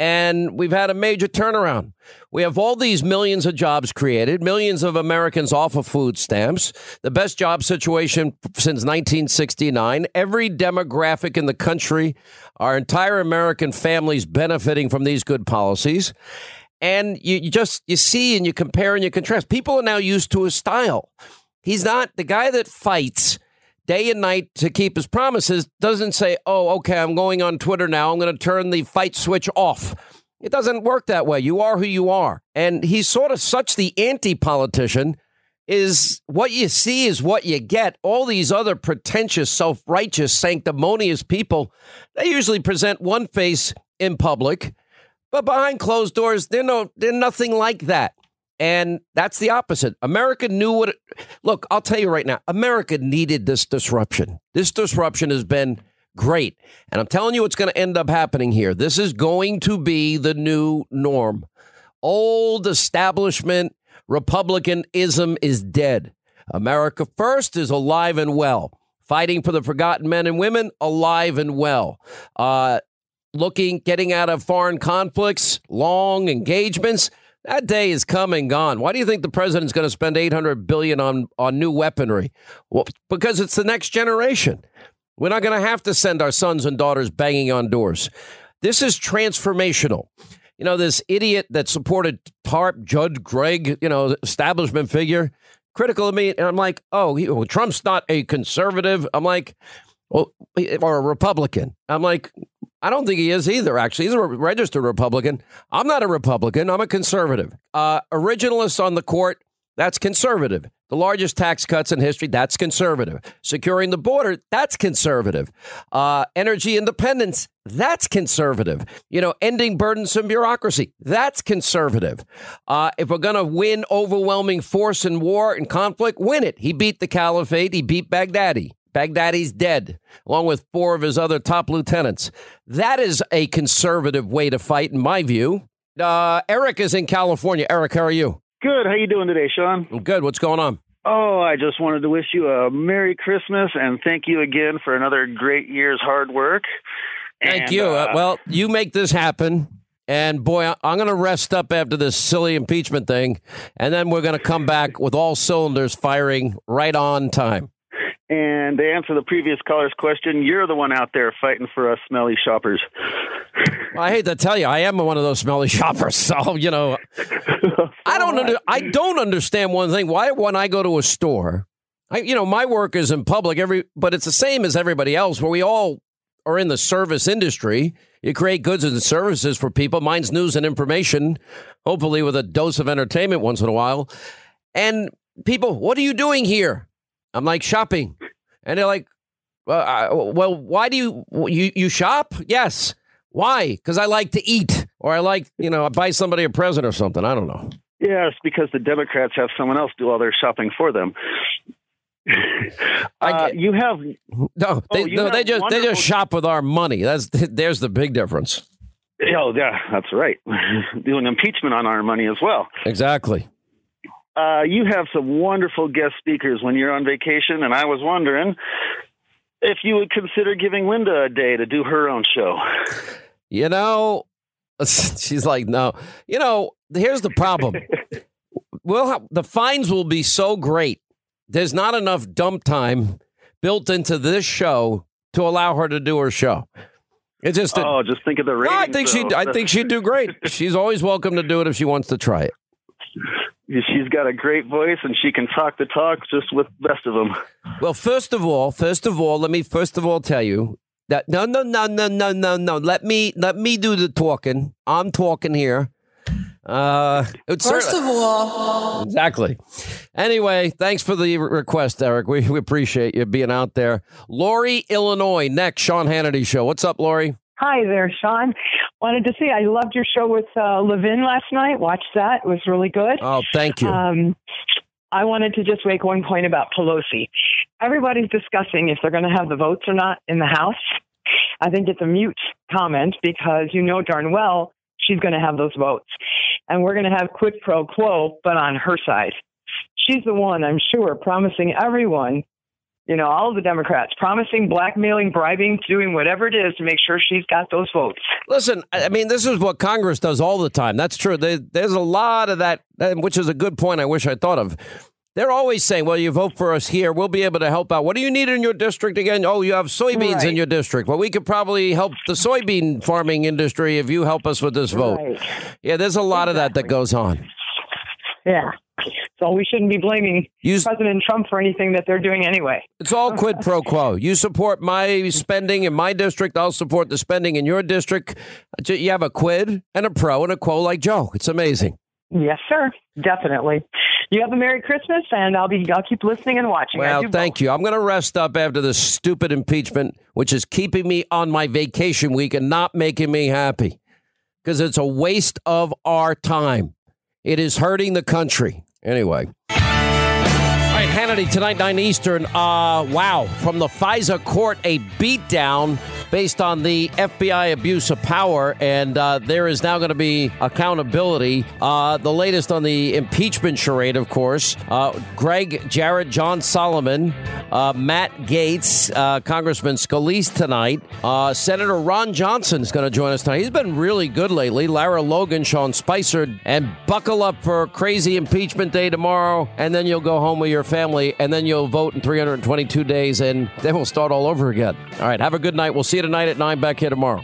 And we've had a major turnaround. We have all these millions of jobs created, millions of Americans off of food stamps, the best job situation since 1969. Every demographic in the country, our entire American families benefiting from these good policies. And you, you just you see and you compare and you contrast. People are now used to his style. He's not the guy that fights day and night to keep his promises doesn't say, oh, okay, I'm going on Twitter now. I'm going to turn the fight switch off. It doesn't work that way. You are who you are. And he's sort of such the anti politician is what you see is what you get. All these other pretentious, self righteous, sanctimonious people, they usually present one face in public, but behind closed doors, they're, no, they're nothing like that. And that's the opposite. America knew what. It, look, I'll tell you right now, America needed this disruption. This disruption has been great. And I'm telling you what's going to end up happening here. This is going to be the new norm. Old establishment Republicanism is dead. America First is alive and well. Fighting for the forgotten men and women, alive and well. Uh, looking, getting out of foreign conflicts, long engagements. That day is come and gone. Why do you think the president's going to spend 800 billion on on new weaponry? Well, because it's the next generation. We're not going to have to send our sons and daughters banging on doors. This is transformational. You know, this idiot that supported TARP, Judd Gregg, you know, establishment figure, critical of me. And I'm like, oh, he, well, Trump's not a conservative. I'm like, well, or a Republican. I'm like, I don't think he is either, actually. He's a registered Republican. I'm not a Republican. I'm a conservative. Uh, originalists on the court, that's conservative. The largest tax cuts in history, that's conservative. Securing the border, that's conservative. Uh, energy independence, that's conservative. You know, ending burdensome bureaucracy, that's conservative. Uh, if we're going to win overwhelming force in war and conflict, win it. He beat the caliphate, he beat Baghdadi. Baghdadi's dead, along with four of his other top lieutenants. That is a conservative way to fight, in my view. Uh, Eric is in California. Eric, how are you? Good. How you doing today, Sean? I'm Good. What's going on? Oh, I just wanted to wish you a Merry Christmas and thank you again for another great year's hard work. Thank And, you. Uh, uh, well, you make this happen. And boy, I'm going to rest up after this silly impeachment thing. And then we're going to come back with all cylinders firing right on time. And to answer the previous caller's question, you're the one out there fighting for us smelly shoppers. I hate to tell you, I am one of those smelly shoppers. So, you know, I don't under, I don't understand one thing. Why when I go to a store, I you know, my work is in public every but it's the same as everybody else where we all are in the service industry. You create goods and services for people. Mine's news and information, hopefully with a dose of entertainment once in a while. And people, what are you doing here? I'm like shopping. And they're like, well, I, well why do you you you shop? Yes. Why? Because I like to eat, or I like you know I buy somebody a present or something. I don't know. Yes, because the Democrats have someone else do all their shopping for them. uh, you have No, they, Oh, no, have they just they just shop with our money. That's there's the big difference. Oh, yeah, that's right. Doing impeachment on our money as well. Exactly. Uh, you have some wonderful guest speakers when you're on vacation, and I was wondering if you would consider giving Linda a day to do her own show. You know, she's like, no. You know, here's the problem. we'll have, the fines will be so great. There's not enough dump time built into this show to allow her to do her show. It's just a, oh, just think of the No, ratings. I think she. I think she'd do great. She's always welcome to do it if she wants to try it. She's got a great voice, and she can talk the talk just with the best of them. Well, first of all, first of all, let me first of all tell you that no, no, no, no, no, no, no. Let me let me do the talking. I'm talking here. Uh, it's First certain- of all, exactly. Anyway, thanks for the request, Eric. We, we appreciate you being out there. Lori, Illinois, next Sean Hannity show. What's up, Lori? Hi there, Sean. Wanted to see. I loved your show with uh, Levin last night. Watched that; it was really good. Oh, thank you. Um, I wanted to just make one point about Pelosi. Everybody's discussing if they're going to have the votes or not in the House. I think it's a mute comment because you know darn well she's going to have those votes, and we're going to have quid pro quo, but on her side. She's the one, I'm sure, promising everyone you know, all of the Democrats promising, blackmailing, bribing, doing whatever it is to make sure she's got those votes. Listen, I mean, this is what Congress does all the time. That's true. There- there's a lot of that, which is a good point I wish I thought of. They're always saying, well, you vote for us here, we'll be able to help out. What do you need in your district again? Oh, you have soybeans in your district. Well, we could probably help the soybean farming industry if you help us with this vote. Right. Yeah, there's a lot of that that goes on. Yeah. So we shouldn't be blaming President Trump for anything that they're doing anyway. It's all quid pro quo. You support my spending in my district, I'll support the spending in your district. You have a quid and a pro and a quo like Joe. It's amazing. Yes, sir. Definitely. You have a Merry Christmas, and I'll be I'll keep listening and watching. Well, thank you. I'm going to rest up after this stupid impeachment, which is keeping me on my vacation week and not making me happy because it's a waste of our time. It is hurting the country. Anyway. All right, Hannity, tonight, 9 Eastern. Uh, wow. From the FISA court, a beatdown based on the FBI abuse of power. And uh, there is now going to be accountability. Uh, the latest on the impeachment charade, of course. Uh, Gregg Jarrett, John Solomon, uh, Matt Gaetz, uh, Congressman Scalise tonight. Uh, Senator Ron Johnson is going to join us tonight. He's been really good lately. Lara Logan, Sean Spicer, and buckle up for crazy impeachment day tomorrow. And then you'll go home with your family, and then you'll vote in 322 days, and then we'll start all over again. All right, have a good night. We'll see you tonight at 9 back here tomorrow.